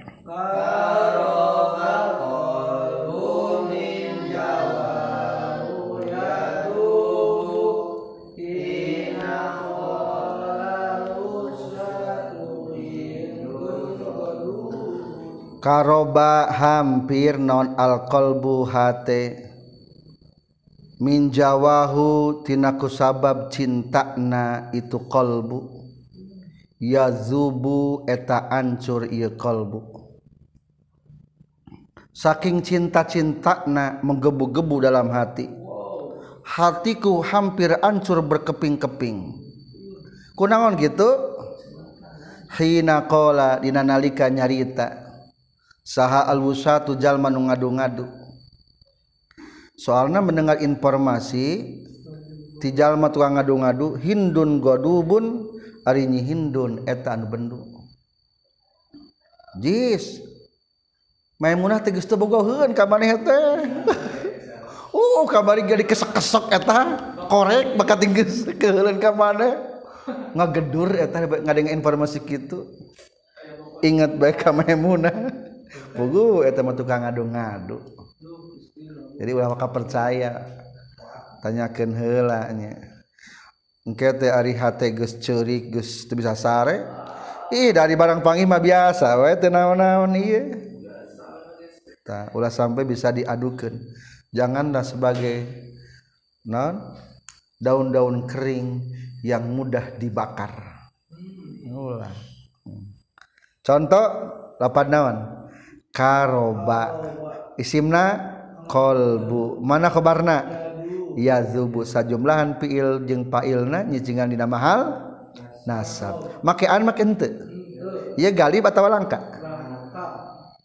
[SPEAKER 1] karoba hampir non alqalbu hate. Minjawahu tinaku sabab cintakna itu kolbu ya zubu eta ancur iya kolbu saking cinta-cintakna menggebu-gebu dalam hati. Hatiku hampir ancur berkeping-keping. Kunaon gitu? Hina kola dina nalika nyarita saha alwusatu jalma nu ngadu-ngadu. Soalna mendengar informasi ti jalma tukang ngadu-ngadu hindun godubun ari nyi hindun eta anu bendu. Jis Maimunah tegas teu bogoheun ka maneh teh. Uh kabari jadi kesek-kesek eta korek bakal tingges keheuleun ka maneh ngagedur eta ngadeng informasi kitu. Ingat baik ka Maimunah pugu eta mah tukang ngadu-ngadu. Jadi ulah maka percaya tanyakeun heula nya. Engke teh ari hate geus ceurik geus teu bisa sare. Ih dari barang panggih mah biasa we teu naon-naon ieu. Tah ulah sampai bisa diadukeun. Janganlah sebagai non daun-daun kering yang mudah dibakar. Ulah. Hmm. Contoh lapan naon? Karoba. Isimna kolbu. Mana khobarna? Ya zubu sajumlahan fiil jeung pailna nyijingan dina mahal nasab. Make an make henteu ya galib atawa langka?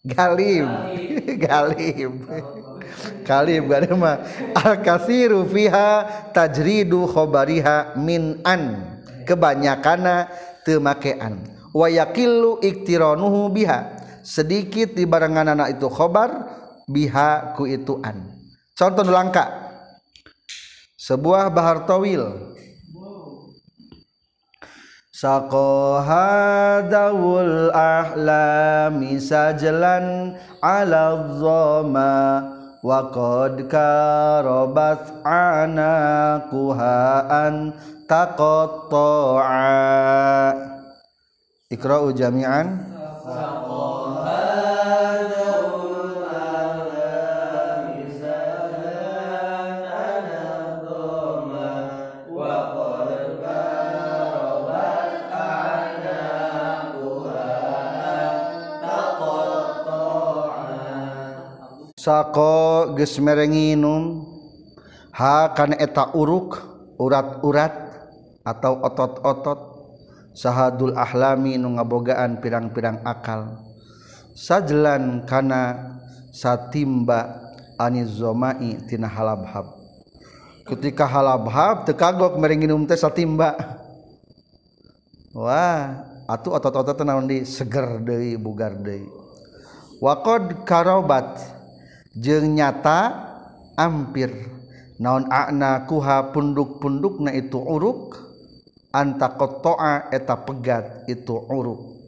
[SPEAKER 1] Galib. Galib. Galib galib mah. Al kathiru fiha tajridu khobariha min an. Kebanyakanna teu makean wa yakillu iktiranuhu biha sedikit di barengan anak itu khobar biha ku itu an contoh langka sebuah bahar tawil. Saqahadawul ahlami sajlan ala dhama wa qad karabat anakuhaan taqatta'a. Iqra'u jami'an Sako gesmerenginum hakan eta uruk urat-urat atau otot-otot sahadul ahlami nu ngabogaan pirang-pirang akal. Sajlan kana satimba anizomai tina halabhab. Ketika halabhab tekagok merenginum teh satimba. Wah atuh otot-otot naon di? Seger deui bugar deui. Waqad karobat jeung nyata ampir. Naon ana kuha punduk-punduk na itu uruk? Anta kotoa eta pegat itu uruk.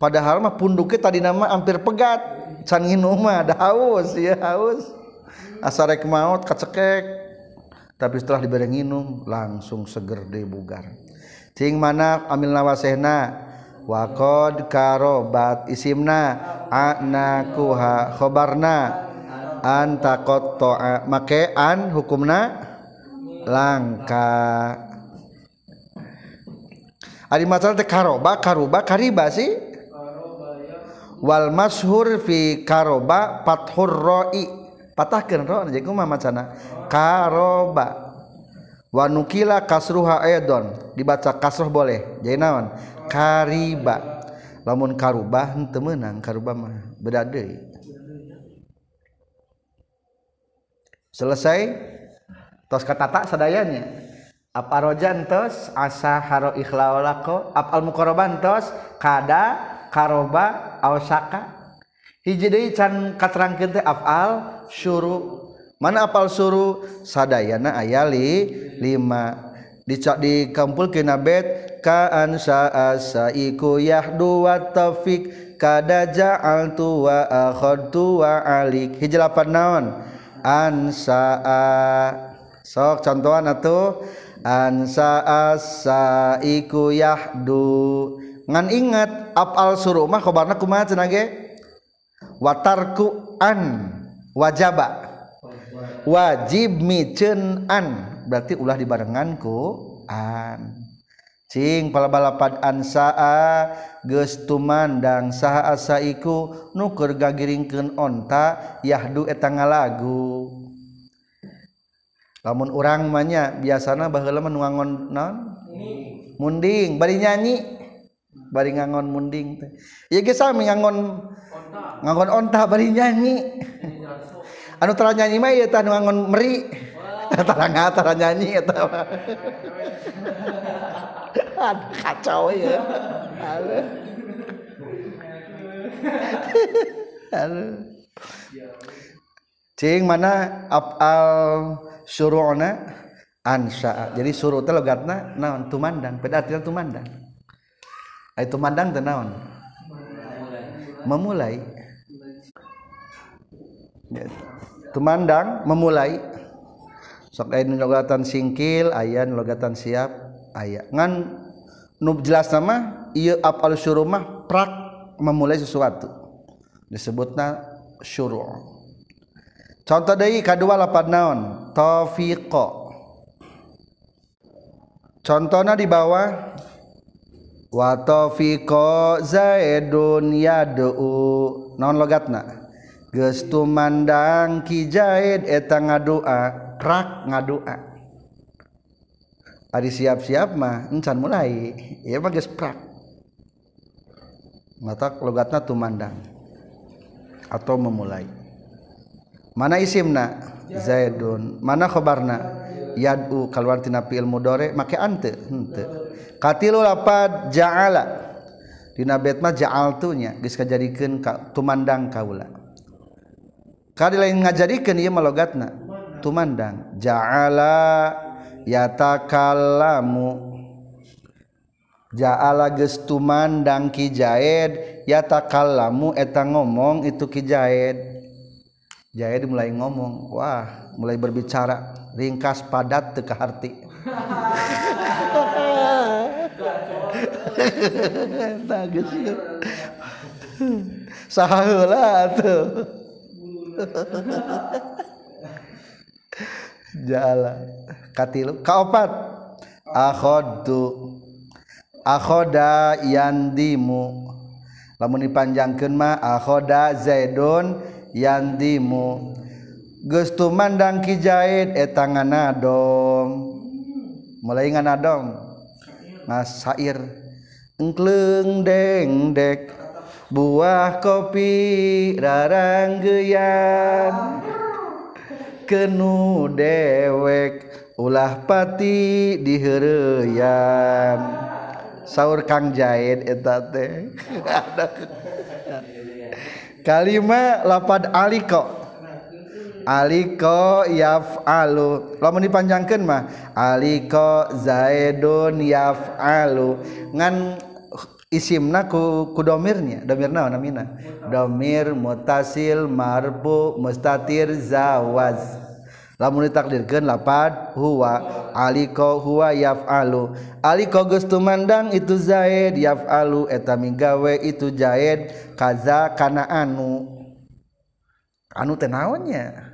[SPEAKER 1] Padahal mah punduknya tadi nama hampir pegat. Can nginum mah ada haus ya haus. Asarek maut kacekek. Tapi setelah diberi nginum langsung seger deh bugar. Ting mana amil nawasehna. Wakod karobat isimna. Anakuha khobarna. Anta qatta'a make an hukumna langka. Ari masalah teh karoba karuba kariba sih? Wal mashhur fi karoba fathur ra'i patahkeun ro jadi kumaha macana karoba. Wa nukila kasruha aidon. Dibaca kasroh boleh. Jadi naon? Kariba. Lamun karuba henteu meunang karuba mah beda selesai? Tos katata sadayanya. Aparojan tos asa haro ikhlaolako. Ap al mukoroban tos kada karoba ausaka hiji deui can katerangkeun teh afal syuru mana apal suru? Sadayana aya li lima. Dicak dikampulkeun abet ka ansa asaiku yahdu wa taufik kada ja'altu wa akhadtu wa alik. Hiji lapan naon? ansa sok contohan atau ansa asa iku yahdu. Ngan ingat apal suruh mah khobarna kumaha cenah ge watarku an. Wajaba. Wajib micen an. Berarti ulah dibarengan ku an. cing pala balapan ansaa geus tumandang saha asa iku nuker gagiringkeun onta yahdu eta ngalagu. Lamun urang mah nya biasana baheula mah ngangon naon? Munding. Bari nyanyi. Bari ngangon munding teh. Ieu ge sami ngangon onta. ngangon onta bari nyanyi. Anu tara nyanyi mah ieu tah ngangon meri. Tara ngatara nyanyi eta kacau ya. Halo halo cing mana afal suru'na? Ansa. Jadi suruh teh logatna naon? Tumandang pada artinya tumandang ai tumandang teh naon? Memulai. Tumandang memulai sok aya logatan singkil aya logatan siap aya. Ngan jelas nama ia apal surumah prak memulai sesuatu. Disebutnya syuru' contoh deui kadua lapan naon? Tafiqa contohnya di bawah wa tafiqa zaidun yad'u. Naon logatna? Geus tumandang ki zaid eta ngadua rak ngadua. Ari siap-siap mah encan mulai. Ya mah geus prak. Mata logatna tumandang atau memulai. Mana isimna? Zaidun. Mana khabarna? yadu. Kalwar tina fi'il mudhari make ante. Henteu katilu lapad ja'ala. Dina bet mah ja'altunya geus kajadikeun ka tumandang kaula. Kadi lain ngajadikeun ieu mah logatna. Tumandang. Ja'ala yatakallamu. Ja'ala geus tumandang ki jaid yatakallamu eta ngomong itu ki jaid jaid mulai ngomong wah mulai berbicara ringkas padat teu harti. Sahaula tuh jala katilu. Kaopat. Akhodu. Akhoda yandimu. Lamun dipanjangkeun mah akhoda zaidun yandimu. Geus tumandang ki jaid eta nganadong. Mulai nganadong. Ngasair. Engkleng deng dek. Buah kopi raranggeyan kenu dewek ulah pati dihereyan saur Kang Jaid eta teh. Kalima lapad aliko. Aliko yaf'alu. Lamun dipanjangkeun mah aliko zaidun yaf'alu. Ngan isimna ku ku domirnya? Domir naon namina domir mutasil marbu mustatir zawaz. Lamun ditakdirkeun lapad huwa aliko huwa yafalu. Aliko geus tumandang itu zaid. Yafalu eta migawe itu zaid. Kaza kana anu. Anu teh naonnya?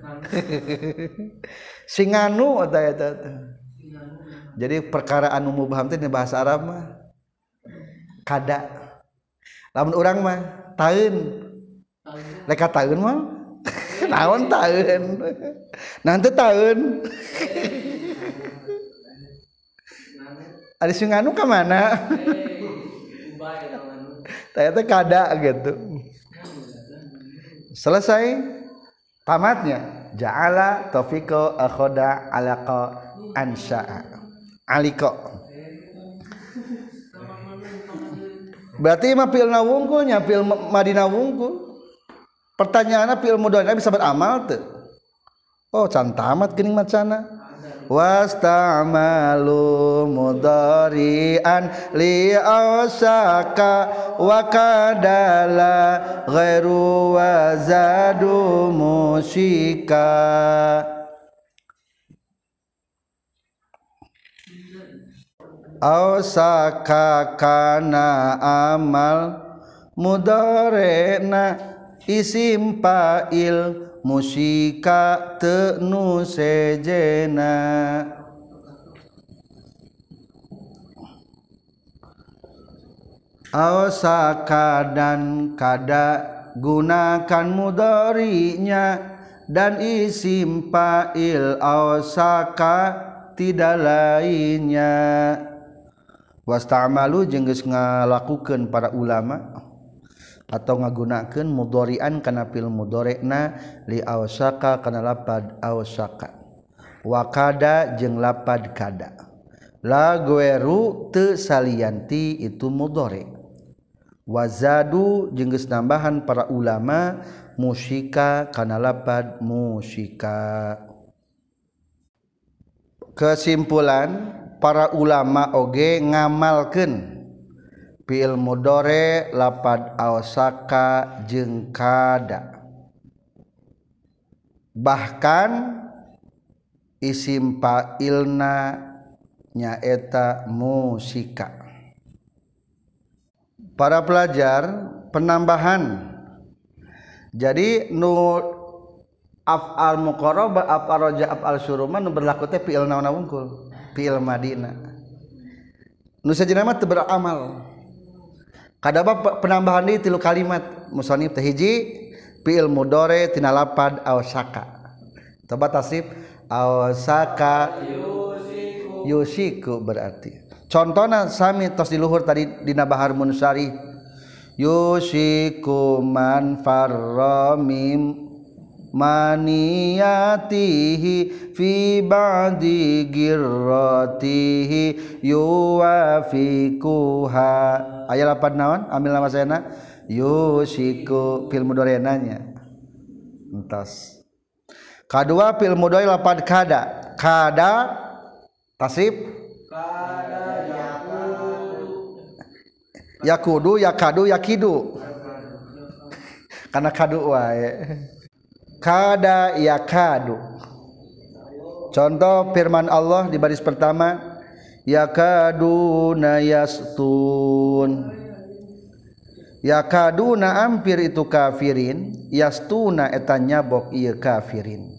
[SPEAKER 1] Sing anu eta eta jadi perkara anu mubham teh bahasa Arab mah. Kada. Lamun urang mah taeun leka taeun mah naon taeun nanti taeun Ada sing anu ka mana? Ternyata kada gitu. Selesai tamatnya. Ja'ala taufiqo akhoda alaqa ansha'a aliko berarti mah pil nawungkulnya pil madina wungkul pertanyaannya pil mudhari bisa beramal tuh oh can tamat geuning macana. Wasta'malu mudhari'an li ausaka wa kadala ghairu wa zadu musika ausaka kana amal mudharena isim fa'il musika tenu sejena. Ausaka dan kada gunakan mudorinya dan isim fa'il ausaka tidak lainnya wasta'malu jeung geus ngalakukeun para ulama atau ngagunakeun mudhari'an kana fil mudhari'na li awsaka kana lapad awsaka. Wa kada jeung lapad kada. La gueru teu salianti itu mudhari. Wazadu jeung geus nambahan para ulama musika kana lapad musika kesimpulan para ulama oge ngamalken fiil mudore lapad Osaka jeng kada. Bahkan isim failna nyaeta musika. Para pelajar penambahan. Jadi nu afal muqarraba afal raja afal suruma nu berlaku teh fiil naon wungkul fil Madinah. Nusa jenama beramal. Kada bapak penambahan di tilu kalimat musonib teh hiji fiil mudore tina lapad awsaka coba tasrif awsaka yusiku berarti. Contohna sami tos di luhur tadi dina bahar munsari yusiku man farra mim maniyatihi fi ba'di girratihi yuwafikuha ayat lapan naon? Ambil nama saya yusiku. Fil mudhari nanya entas. Kedua fil mudhari lapan kada. Kada. Tasrif. Kada yakudu. Yakadu yakidu. Karena kadu wae kada yakadu. Contoh firman Allah di baris pertama yakaduna yastun. Yakaduna ampir itu kafirin yastuna eta nyabok iya kafirin.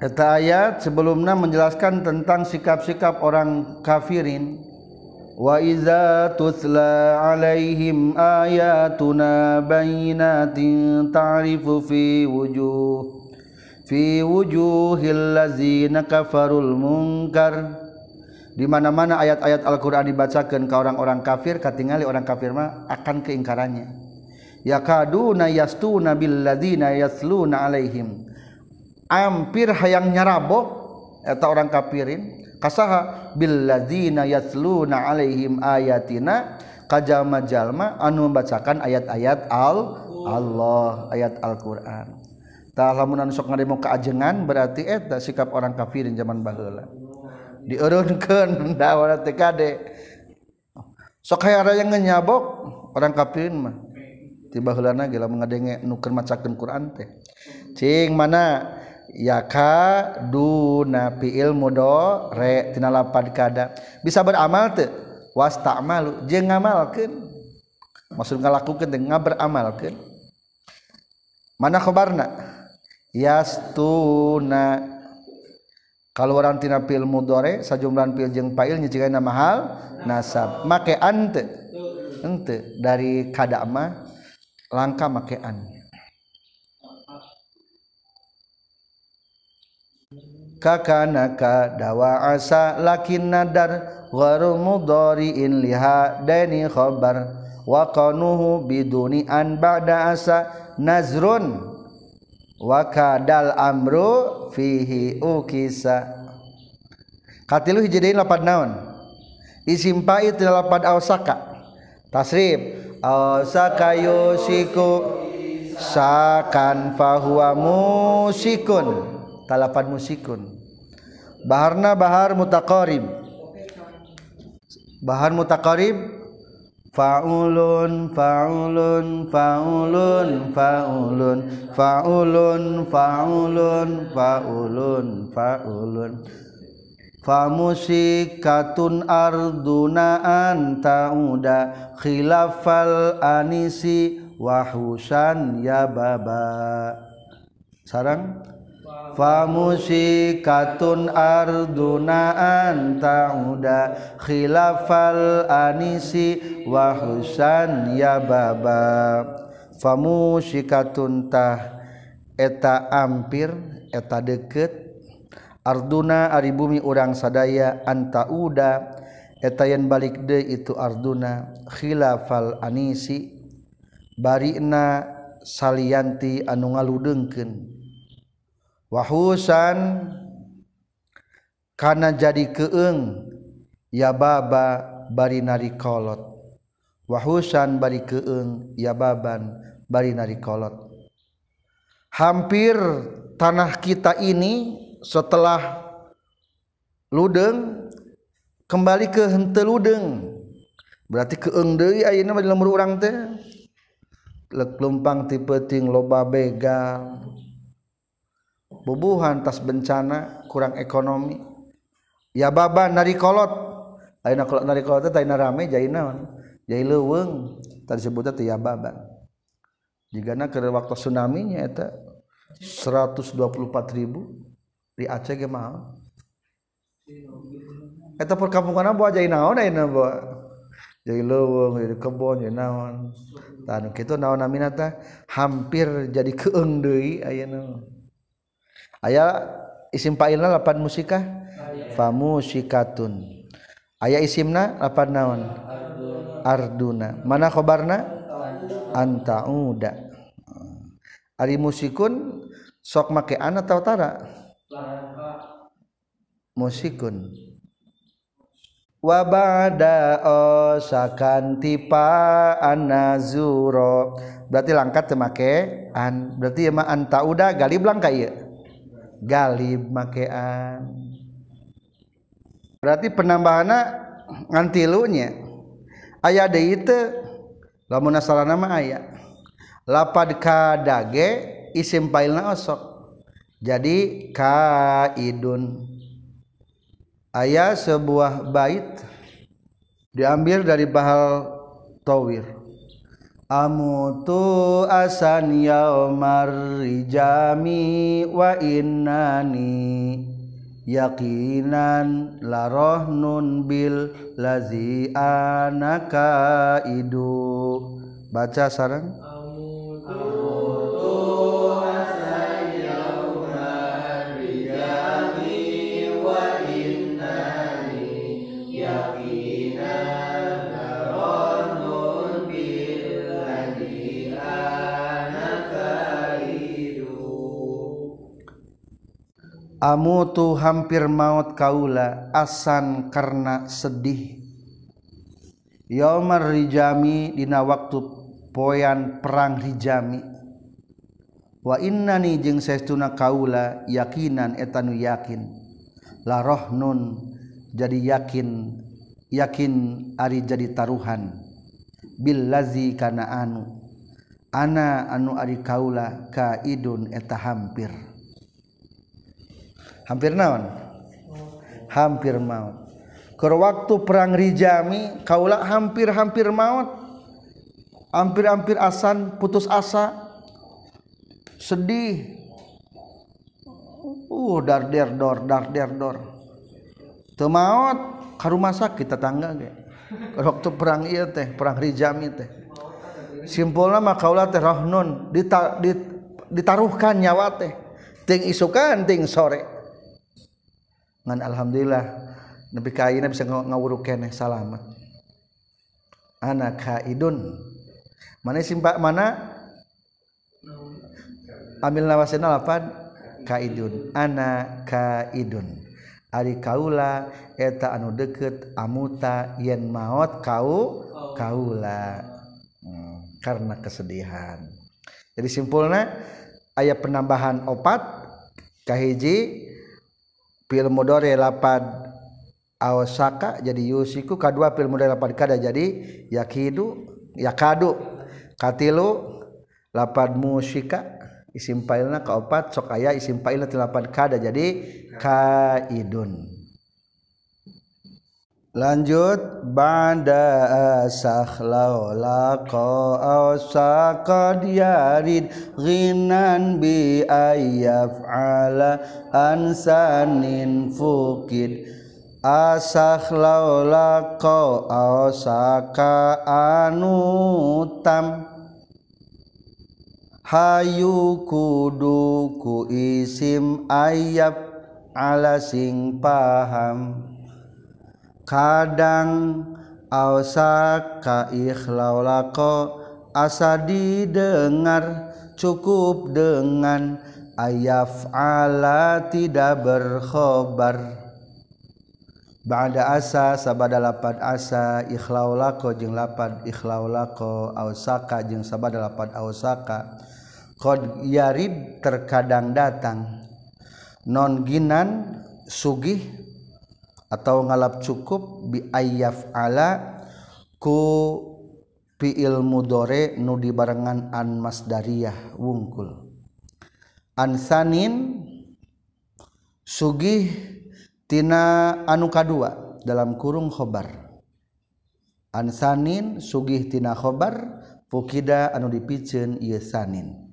[SPEAKER 1] Eta ayat sebelumnya menjelaskan tentang sikap-sikap orang kafirin وإذا تتلى عليهم آياتنا بينات تعرف في وجوه في وجوه الذين كفروا المنكر di mana-mana ayat-ayat Al-Qur'an dibacakan ke orang-orang kafir katingali orang kafir mah akan keingkarannya yakaduna yastuna billadzina yasluna alaihim hampir hayang nyarabok eta orang kafirin kasaha billadzina yatluna alaihim ayatina kajama jalma anu membacakan ayat-ayat al Allah ayat Al-Qur'an. Tah lamun anu sok ngademo kaajengan berarti eh eta sikap orang kafir di zaman baheula. Dieureunkeun dawana teh kade sok hayang raya nyabok orang kafir mah. Tiba heulana geula ngadenge nu keur macakeun Qur'an teh. Cing mana? yaka duna fiil mudore tina lapad kada. Bisa beramal teu? Was ta'malu jeung ngamalkeun. Maksud ngalakukeun teh ngaberamalkeun. Mana khabarna yastuna kalau orang tina fiil mudore sajumlah fiil jeung fa'il nyicigana mahal nasab. Make ante ente dari kada mah langka make an. Kakanaka dawa asa lakin nadar gharu mudhari'in liha dani khabar wa qanuhu biduni an ba'da asa nazrun wa kadal amru fihi ukisa. Katilu hiji lapad naon? Isim fa'il tina lapad ausaka tasrif ausaka yusiku sakan fahuwa musikun. Talapan musikun baharna bahar mutaqarib. Bahar mutaqarib faulun faulun faulun faulun faulun faulun faulun faulun. Famusikatun arduna anta uda khilafal anisi wahusan ya baba. Sarang famusikatun arduna anta uda khilafal anisi wa husan ya baba. Famusikatun tah eta ampir eta deket. Arduna ari bumi urang sadaya anta uda. Eta yen balik de itu arduna khilafal anisi. Barina salianti anu ngaludengkeun. Wahusan. Karena jadi keeng ya baba bari nari kolot. Wahusan bari keeng ya baban bari nari kolot. Hampir tanah kita ini setelah ludeng kembali ke hente ludeng. Berarti keeng deui ayeuna mah di urang teh. Lumpang tipe ting loba begal bubuhan tas bencana kurang ekonomi. Ya baba narikolot. Ayeuna kalau narikolot teh ayeuna rame jadi naon? Jadi leuweung. Tadi sebutnya teh ya baban jigana keur waktu tsunami nya eta 124 ribu di Aceh ge mahal. Eta perkampungan apa jadi naon ayeuna buah jadi leuweung jadi kebon jadi naon. Tanu kitu naon namina teh hampir jadi keung deui ayeuna. Aya isim fa'ilna lapan musikah? Famusikatun. Aya isimna lapan naon? Arduna. Mana khobarna? Antauda. Ari musikun sok make an atau tara? Musikun. Wabada osakan tipa anazuro berarti langkat teu make an. Berarti mah antauda galib langka ieu galib make an berarti penambahanna ngan tilunya aya deui teu lamun asalna mah aya. Lapad kadage isim fa'ilna osok. Jadi kaidun ayat sebuah bait diambil dari bahal tawir Amutu asan yaumar rijami wa innani yakinan larohnun bil lazi anaka idu. Baca sarang Amutu amutu hampir maut kaula asan karena sedih. Yaumar rijami dina waktu poyan perang rijami. Wa innani jeung saestuna kaula yakinan etanu yakin. La rohnun jadi yakin yakin ari jadi taruhan. Bil lazi kana anu. Ana anu ari kaula kaidun eta hampir. Hampir naon? Hampir maut. Ke waktu perang rijami kaulah hampir-hampir maut. Hampir-hampir asan putus asa. Sedih. Uh dar der dor dar der dor teu maut ka rumah sakit tetangga ge. Waktu perang ieu teh perang rijami teh. Simpulna mah kaulah teh rahnun ditaruhkan nyawa teh. Ting isukan ting sore ngan alhamdulillah nabi kaina bisa ngawuruk keneh salamat anak kaidun mana simpak mana? Amil nawasena lapan kaidun anak kaidun ari kaula eta anu deket amuta yen maot kau kaula. Hmm, karena kesedihan. Jadi simpulnya ayat penambahan opat kahiji pil mudore lapad awasaka jadi yusiku. Kadua pil mudore lapad kada jadi yakidu yakadu. Katilu lapad musika isim pailna kaopat sok aya isim pailna tilapan kada jadi kaidun. Lanjut. Banda sakhlau laqa asaqad yarid ghinan bi ayyaf'ala ansanin fukid. Asaklau laqa asaka anutam. Hayu kudu ku isim ayyaf ala sing paham kadang ausa ka ikhlaulako asa didengar cukup dengan ayaf ala tidak berkhobar. Ba'da asa sabada lapad asa ikhlaulako jeung lapad ikhlaulako ausaka jeung sabada lapad ausaka. Qad yarid terkadang datang. Non ginan sugih atau ngalap cukup bi ayyaf ala ku fiil mudore nu dibarengan an masdariyah wungkul. Ansanin sugih tina anu kadua dalam kurung khobar. Ansanin sugih tina khobar fukida anu dipicen ieu sanin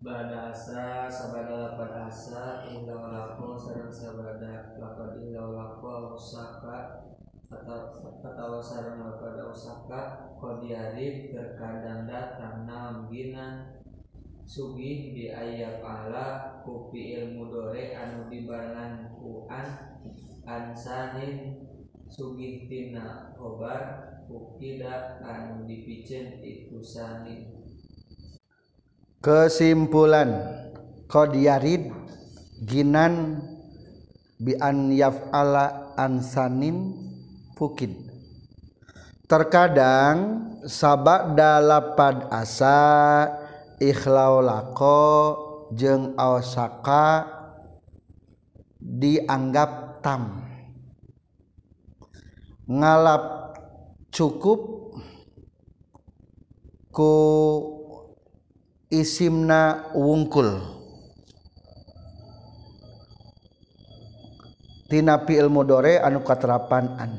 [SPEAKER 2] Badasa sabada lapan asa indah lako sarang sabada lapan indah lako usaka atau sarang lapan usaka kodiari terkadang datang gina sugih di ayat ala kupi ilmu dore anu dibarengan kuan ansanin sugih tina khobar ukida anu dipicen itu
[SPEAKER 1] kesimpulan. Qadiyarid ginan bi an yaf'ala ansanin fukid terkadang sabak dalapad asa ikhlau lako jeung awsaka dianggap tam. Ngalap cukup ku isimna wungkul. Tina fi'il mudhari anu katerapan an.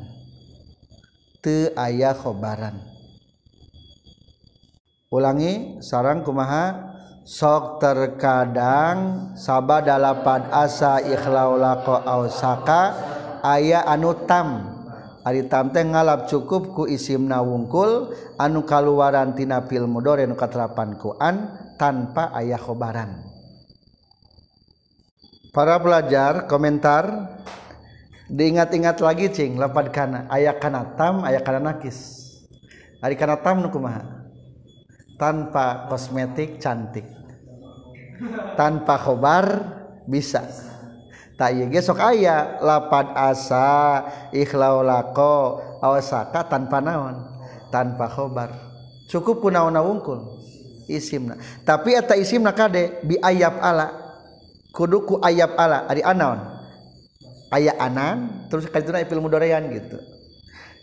[SPEAKER 1] Teu aya khobaran. Ulangi sarang kumaha? Sok terkadang sabada lapad asa ikhlau laqo ausaka aya anu tam. Ari tam teh ngalap cukup ku isimna wungkul anu kaluaran tina fi'il mudhari anu katerapan ku an. Tanpa ayah khobaran. Para pelajar komentar. Diingat-ingat lagi cing. Lapad kana ayat kana tam ayat kana nakis. Ari kana tam nu kumaha? Tanpa kosmetik cantik. Tanpa khobar bisa. Tak iya gesok aya. Lapad asa ikhlau lako awasaka tanpa naon. Tanpa khobar. Cukup kunaon wungkul isimna. Tapi eta isimna kade bi ayab ala. Kuduku ayab ala ari anaon. Aya anan terus kadituna fil mudharian gitu.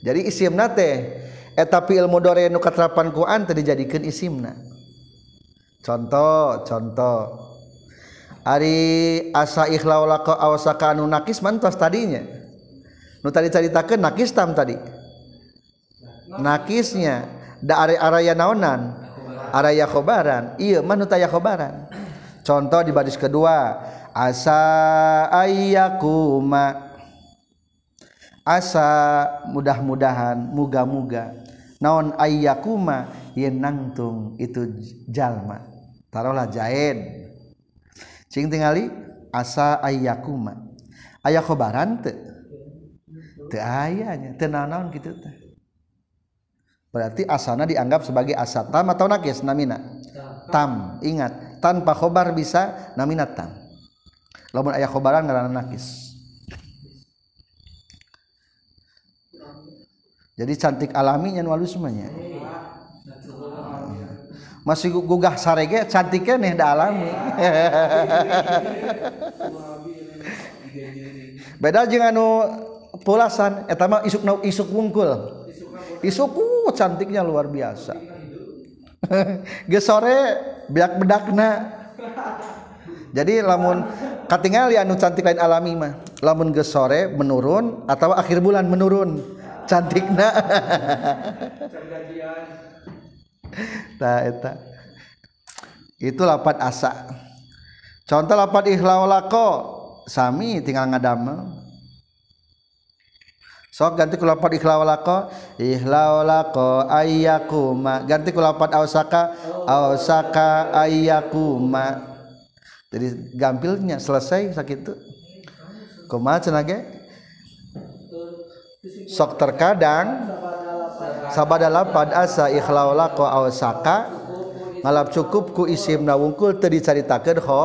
[SPEAKER 1] Jadi isimna teh eta fil mudharian nu katerapan ku an teh dijadikeun isimna. Contoh contoh. Ari asa ikhlaulaka awsaka anu nakis mantos tadinya. Nu tadi caritakeun nakis tam tadi. Nakisnya da are araya naonan. araya khobaran. Iya manu taya khobaran? Contoh di baris kedua. Asa ayyakuma. Asa mudah-mudahan muga-muga. Naon ayyakuma? Yen nangtung itu jalma. Taruhlah jaid cing tingali asa ayyakuma. Aya khobaran teu? Teu aya nya. Teu naon-naon kitu teh? berarti asana dianggap sebagai asal tam atau nakis namina? Tam. Ingat tanpa khobar bisa namina tam. Lamun ayah khobaran karena nakis. Jadi cantik alami nyan walu semuanya. Masih gugah sarege cantiknya nih da alami. Beda jeung anu pulasan etama isuk isuk wungkul. disuku cantiknya luar biasa. Gesore bedak bedakna jadi lamun katingali anu cantik lain alami mah lamun gesore menurun atau akhir bulan menurun cantikna. Nah, eta. itu lapat asa. Contoh lapat ihlawlako sami tinggal ngadamel. Sok ganti ku lapat ikhlawalako ikhlawalako ayyakuma. Ganti ku lapat ausaka ausaka ayyakuma. Jadi gampilnya selesai sakitu kumaha cenage? Sok terkadang sabada lapad asa ikhlawalako ausaka ngalap cukup ku isim nawungkul teu ho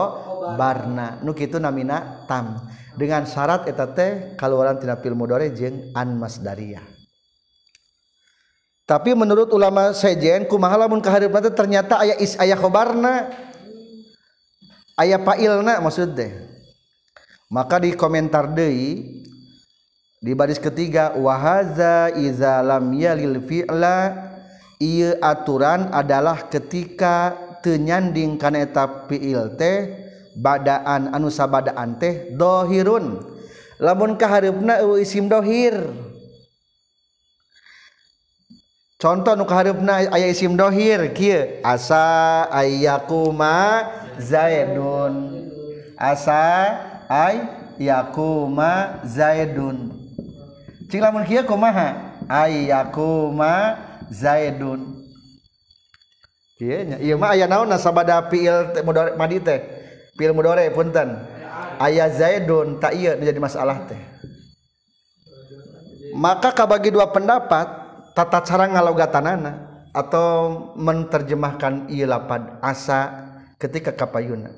[SPEAKER 1] barna. Nu kitu namina tam dengan syarat eta teh kaluaran tina fil mudhari jeung an masdariyah tapi menurut ulama sejen kumaha lamun kaharipna teh ternyata aya is aya khobarna aya failna maksud teh. Maka di komentar deui di baris ketiga wahaza iza lam yalil fi'la ieu aturan adalah ketika teu nyanding kana eta fi'il teh badaan anu sabadaan teh dohirun. Lamun kaharupna isim dohir. Contoh nu kaharupna aya isim dohir kieu asa ayyakuma zaidun. Asa ay yakuma zaidun. Cing lamun kieu kumaha? Ayyakuma zaidun. Kieu nya ieu mah aya naon sabada fiil madi teh? Fiil mudore punten. Aya zaidun tak ieu menjadi masalah teh. Maka kabagi dua pendapat tata cara ngalogatanana atau menerjemahkan iya lapad asa ketika kapayuna.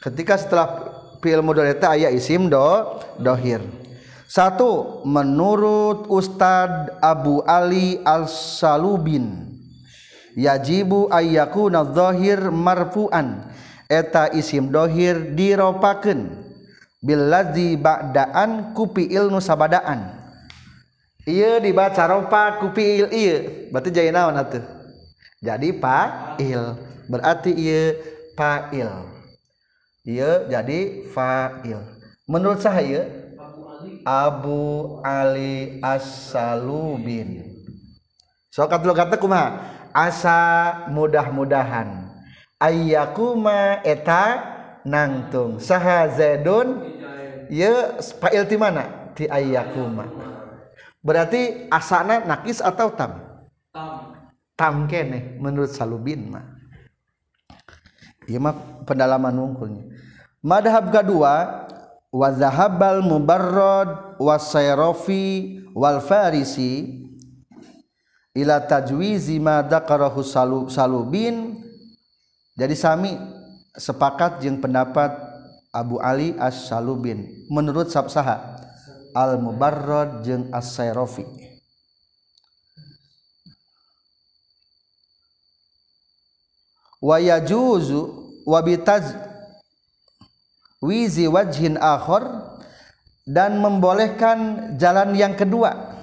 [SPEAKER 1] Ketika setelah fi'il mudhari ayat isim do dohir. Satu menurut Ustad Abu Ali Al-Salubin yajibu ayyakuna dhahir marfu'an. Eta isim dohir diropakeun. Billadzi ba'daan kupi ilnu sabadaan. Iya dibaca ropa kupi il iya berarti jadi naon atuh? Jadi fa'il. Berarti iya fa'il. Iya jadi fa'il. Menurut saya Abu Ali As-Salubin. So kata kumaha asa mudah-mudahan. Ayyakuma eta nangtung. Saha zaidun ya fa'il ti mana? Ti ayyakuma. Berarti asana nakis atau tam? Tam. Kene menurut salubin mah. Ieu mah pendalaman wungkulnya. Madhab kedua wa zahabal mubarrad wasayrafi wal farisi ila tajwizi ma dzakarahu salubin. Jadi sami sepakat jeung pendapat Abu Ali As-Salubin. Menurut sabsaha al mubarrad jeung as-sayrafi wa yajuzu wa bitaz wizi wajhin akhar dan membolehkan jalan yang kedua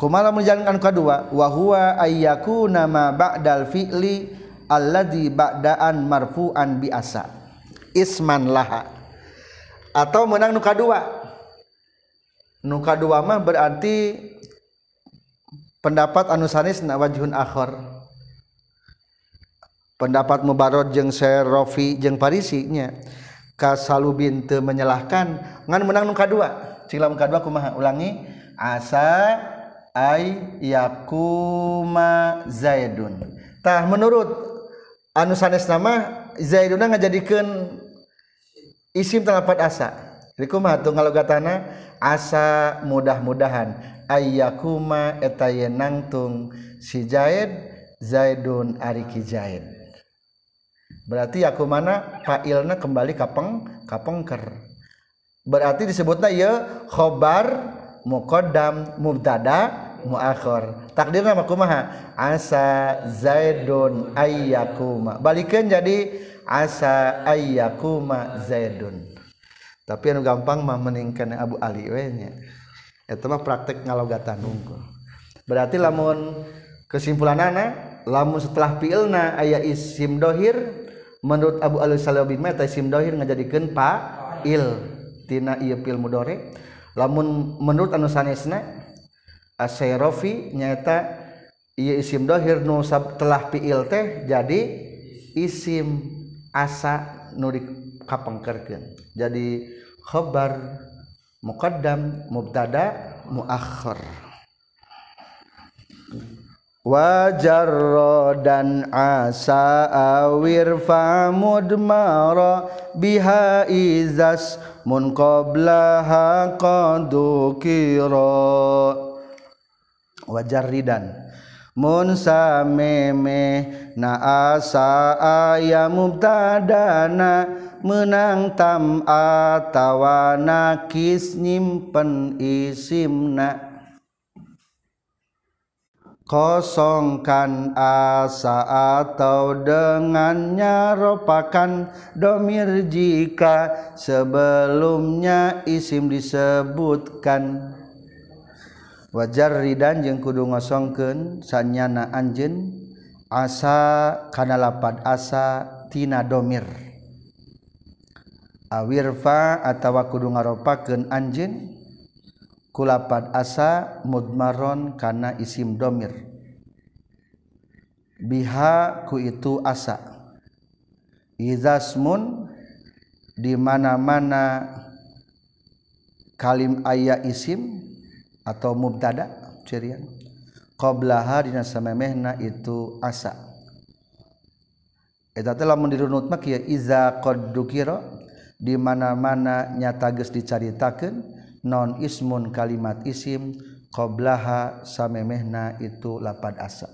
[SPEAKER 1] kumala menjalankan kedua? Wa huwa ayyakuna ma ba'dal fi'li alladzi ba'daan marfu'an bi asa isman laha. Atau menang nuka dua? Nuka dua mah berarti pendapat anu sanis na wajhun akhar. Pendapat mubarod jeung serofi jeung parisi nya kasalubin teu menyalahkan. Ngan menang nuka dua? Cila nuka dua kumaha? Ulangi. Asa ay yakuma zaidun. Tah menurut anu sanes nama zaiduna ngajadikeun isim telapat asa. Jadi kumaha tuh ngalogatana? Asa mudah-mudahan. Ayyakuma eta nangtung si zaid zaidun ari ki zaid berarti yakumana failna kembali kapeng kapengker. Berarti disebutna ya khobar muqaddam mubtada muakhir. Takdirna mah kumaha? Asa zaidun ayyakuma. Balikeun jadi asa ayyakuma zaidun. Tapi anu gampang mah meningkan Abu Ali we nya. Eta mah praktek ngalogatan unggul. Berarti lamun kesimpulanana lamun setelah fi'ilna aya isim dohir menurut Abu Ali Salih bin Meta isim dohir ngajadikeun fa'il. Tina ieu fi'il mudhari' lamun menurut anu sanesna asayrofi nyata iya isim dohir nu telah fiil teh jadi isim asa nu dikapengkerkeun. Jadi khabar muqaddam mubtada muakhir. Wajar dan asa awir famudmara biha izas mun qablaha qad dukira wajar ridan. Mun sameme na asa aya mubtadana menang tam atawa nakis nyimpen isimna. Kosongkan asa atau dengannya ropakan domir jika sebelumnya isim disebutkan. Wajar Ridan jeung kudu ngosongken sanyana anjen asakanapat asatina domir. Awirfa atau kudu ngaropaken anj kulapan asa mudmaron karena isim domir. Biha ku itu asa. Izasmun di mana-mana kalim ayah isim atau mubtada cirian qablaha dina samemehna itu asa. Eta teh lamun dirunut mah kieu iza qad dukira di mana-mana nyata geus dicaritakeun non ismun kalimat isim qoblaha samemehna itu lapad asa.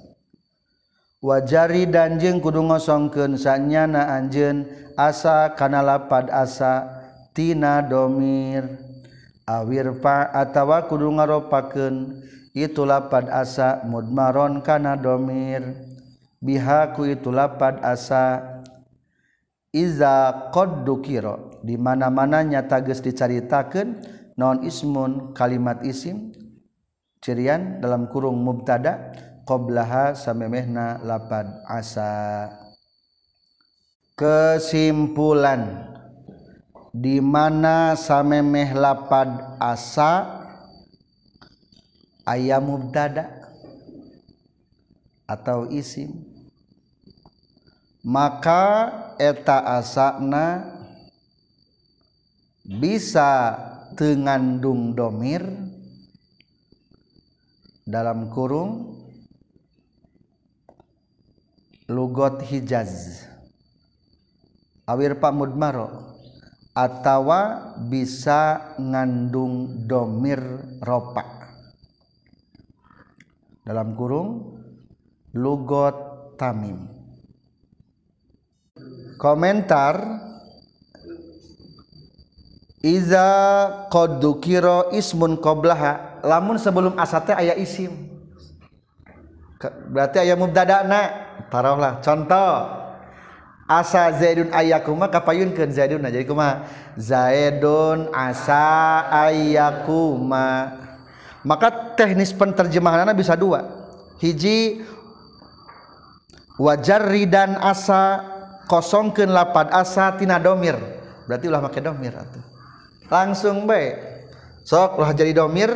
[SPEAKER 1] Wajari danjeng kudu ngosongkeun sanyana anjeun asa kana lapad asa tina domir. Awir pa atawa kudu ngaropakeun itu lapad asa mudmaron kana domir. Bihaku itu lapad asa. Iza qad dukira di mana-mana nyata geus dicaritakeun non ismun kalimat isim cirian dalam kurung mubtada qoblaha samemehna lapad asa. Kesimpulan di mana samemeh lapad asa ayam mubtada atau isim maka eta asana bisa tengandung domir dalam kurung lugot hijaz. Awir pamudmaro atawa bisa ngandung domir ropa. Dalam kurung lugot tamim. Komentar Iza qad dukira ismun qablaha. Lamun sebelum asate aya isim. Berarti aya mubtada'na taruhlah contoh. Asa zaidun ayakuma kapayunkeun zaidun nah jadi kumaha zaidun asa ayakuma maka teknis penterjemahanana bisa dua. Hiji wajarri dan asa kosongkeun lapad asa tina domir. Berarti ulah make domir atuh langsung baik sok ulah jadi domir.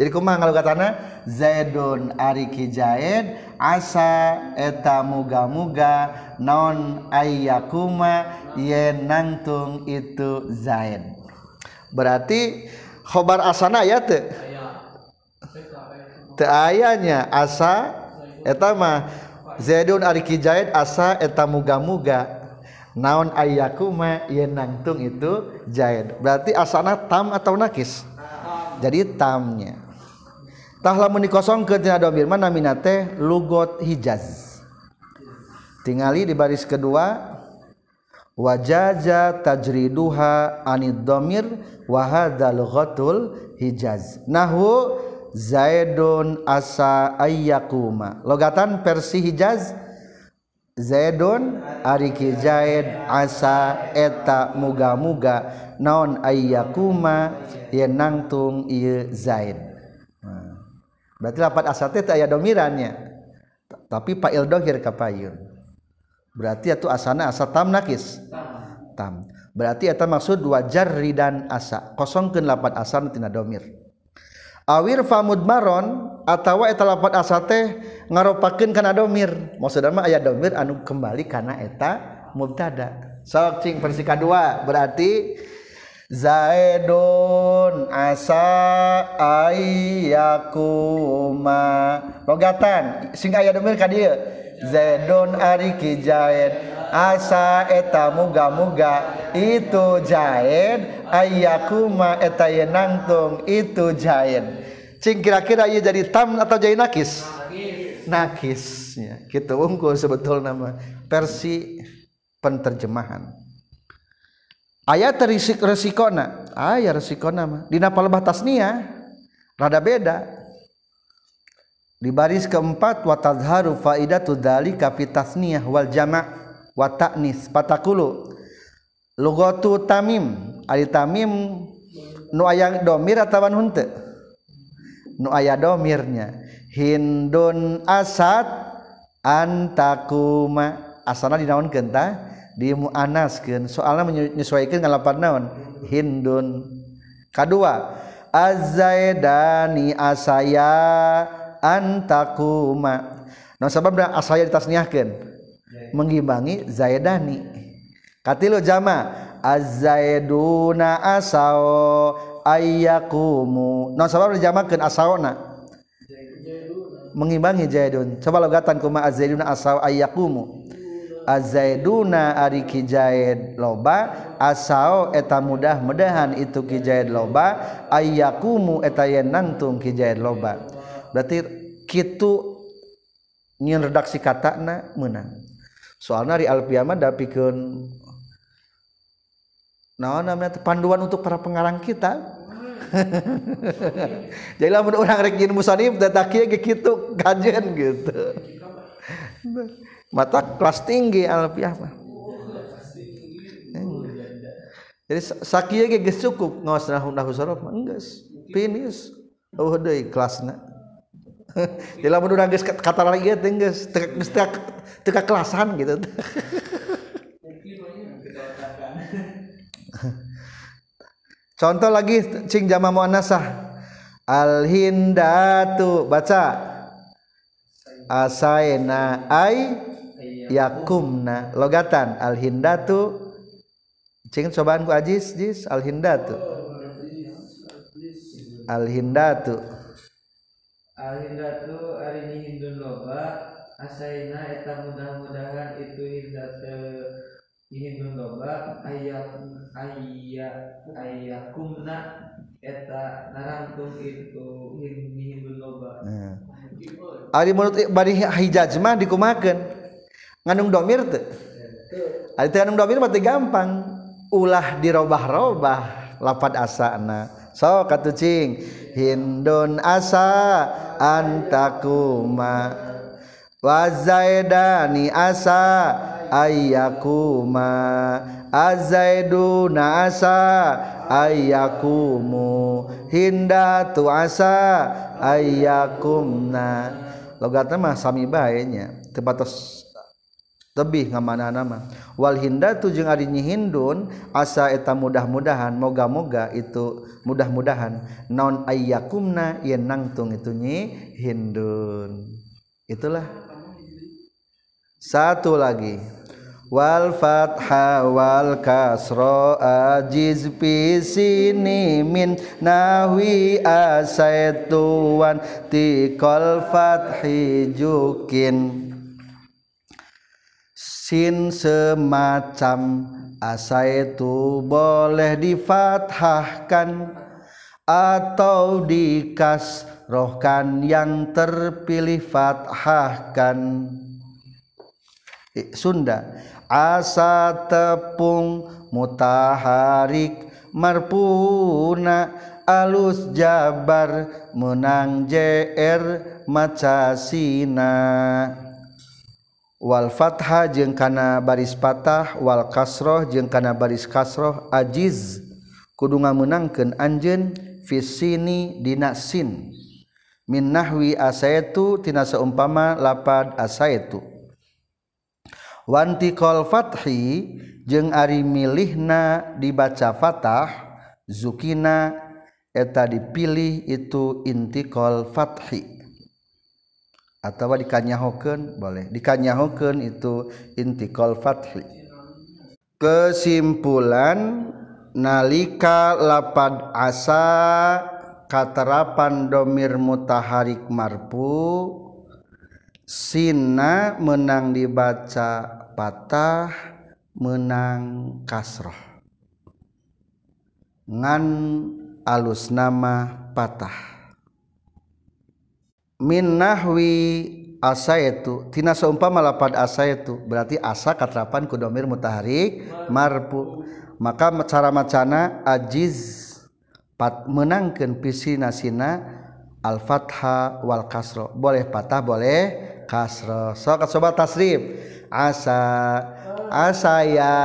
[SPEAKER 1] Jadi kumaha ngalugatana zaidun ari ki zaid asa eta muga-muga non ayyakuma yen nangtung itu zaid. Berarti khobar asana ya teu teu ayanya asa eta mah. Zaidun ari ki zaid asa eta muga-muga naon ayakuma yen nangtung itu zaid berarti asana tam atau nakis? Jadi tamnya. Tah lamun dikosongkeun tina domir mana minate lugot hijaz. Tingali di baris kedua wajaza tajriduha anid domir wa hadzal ghatul hijaz. Nahu zaidun asa ayyakuma. Logatan versi hijaz zaidun ari ki zaid asa eta muga-muga naon ayyakuma yen nangtung ieu zaid. Berarti lapat asa teh aya domirannya. Tapi fa'il dohir ka payun berarti itu asana asa tam nakis? Tam. Berarti eta maksud wajar ridan asa. Kosongkeun lapat asa tina domir awir famudmaron atawa eta lapat asa teh ngaropakeun kana domir. Maksudna mah aya domir anu kembali kana eta mubtada. Sok cing versi kedua berarti Zaidun asa ayyakuma logatan sing aya domir ka dieu. Zaidun ari ki Zaid asa eta muga-muga itu Zaid ayyakuma eta ye nangtung itu Zaid cing kira-kira ieu jadi tam atau jadi nakis? Nakis. Ya. Kitu unggul sebetul nama. Versi penterjemahan. Ayat risik resikona. Ayat resikona mah. Dina palebah tasnia rada beda di baris keempat wa tadharu faidatu dzalika fi tasniyah wal jama' wa ta'nis. Patakulu. Lugatu tamim. Ari tamim nu aya domir atawa henteu nu aya domirnya. Hindun asad antakuma asana dinaonkeun tah dimuanaskeun soalnya menyesuaikan ngalapan naon? Hindun. Kedua azaidani asaya antakuma no sabab da asaya ditasniahkeun mengimbangi zaidani. Katilu jama azaiduna asao ayakumu no sabab dijamakeun asaona mengimbangi zaidun. Coba logatan kuma azaiduna asao ayakumu azaiduna ari kijaid loba asao eta mudah-mudahan itu kijaid loba ayakumu eta yen nangtung kijaid loba berarti kitu nyin redaksi katana menang. Soalnya di Alfiyama ada pikeun nah namanya panduan untuk para pengarang kita. Jadi lamun orang rek jin musonib dataki ge kitu kajen gitu. Mata kelas tinggi Alfiyah mah jadi sakieu ge geus cukup ngaos nahun nahusorof mah geus finish eueuh deui kelasna. jadi lamun urang geus kata lagi teh geus geus teu kelasan gitu. Contoh lagi cing jama muannasah. Al hindatu baca. Asaina ay yakumna. Logatan al hindatu cing cobaan ku ajis jis. Al hindatu al hindatu
[SPEAKER 2] Alhindatu Arini hindun loba asaina eta mudah-mudahan itu hindat hindun loba ayat ayat ayakumna eta narangkum itu hindun loba.
[SPEAKER 1] Ari menurut bari hijaz mah dikumakeun ngandung domir teu Ari teu ngandung domir mah teu gampang. Ulah dirobah-robah lapad asana So atuh cing Hindun asa antakuma. Wazaidani asa ayakuma Azaiduna asa ayakumu Hindatu asa ayakumna Logatnya mah sami baiknya Terbatas tebih ngamana nama wal hindatu jeung ari nyi hindun asa eta mudah-mudahan. Moga-moga itu mudah-mudahan. Naon ayyakumna yen nangtung itu nyi hindun. Itulah. Satu lagi. Wal fatha wal kasra ajiz fi sini min nahwi asaituan tikal fathi jukin sin semacam asaitu boleh difathahkan atau dikasrohkan yang terpilih fathahkan. Sunda asa tepung mutaharik marpuna alus jabar menang JR macasina wal Fatha jeung kana baris patah wal kasroh jeung kana baris kasroh ajiz. Kudu ngameunangkeun anjeun fi sini dina sin. Min nahwi asaitu tina saumpama lapad asaitu wanti qol fathi jeung ari milihna dibaca fatah zukina eta dipilih itu intiqol fathi. Atau dikanyahokeun boleh. Dikanyahokeun itu intikal fathi. Kesimpulan nalika lapad asa katerapan domir mutaharik marfu Sina menang dibaca patah menang kasroh ngan alus nama patah min nahwi asa itu tina seumpama lapad asa itu berarti asa katrapan ku domir mutaharik marfu. Maka cara macana ajiz pat menangkeun pisina sina al fatha wal kasro. Boleh patah boleh kasro. Sok coba tasrif. Asa asaya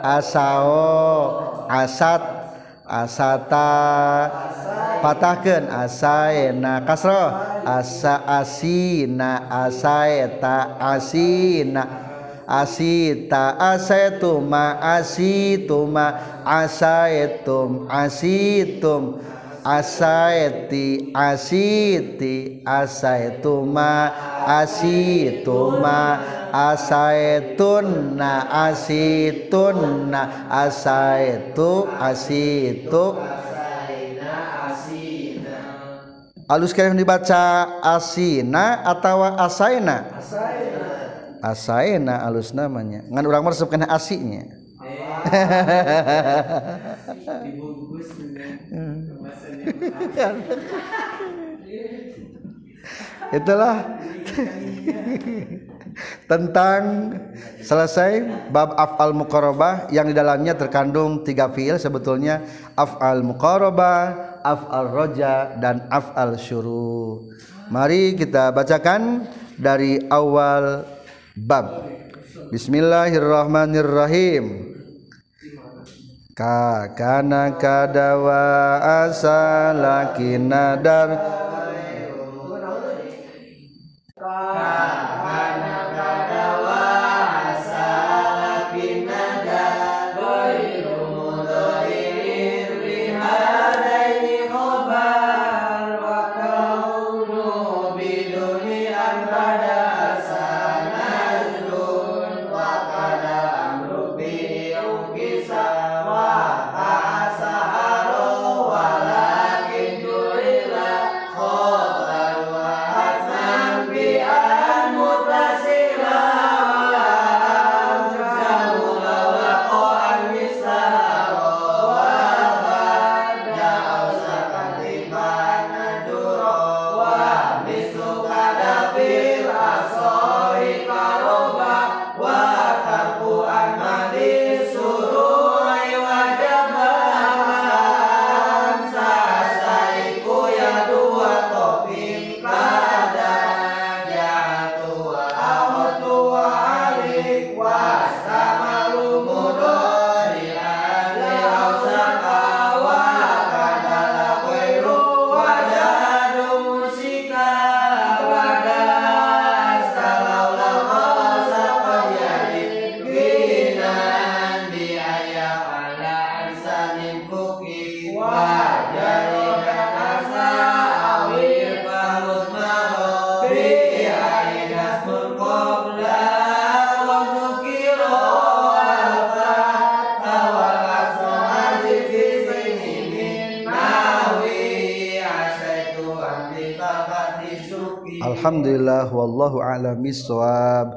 [SPEAKER 1] asao asat asata. Patahkeun asaena kasro asa asina asaeta asina. Asita asetuma asituma. Asaitum asitum.
[SPEAKER 2] Asaiti asiti. Asaituma asituma. Asaituna asituna. Asaitu asitu alus kalian dibaca asina atau asaina? Asaina. Alus namanya. Ngan orang meresep kena asinya.
[SPEAKER 1] Dibungkus
[SPEAKER 2] itulah. Tentang selesai bab af'al muqarabah yang di dalamnya terkandung tiga fiil sebetulnya. Af'al muqarabah af'al roja dan af'al syuru. Mari kita bacakan dari awal bab. Bismillahirrahmanirrahim. Ka kana kadawa asalakina bisawab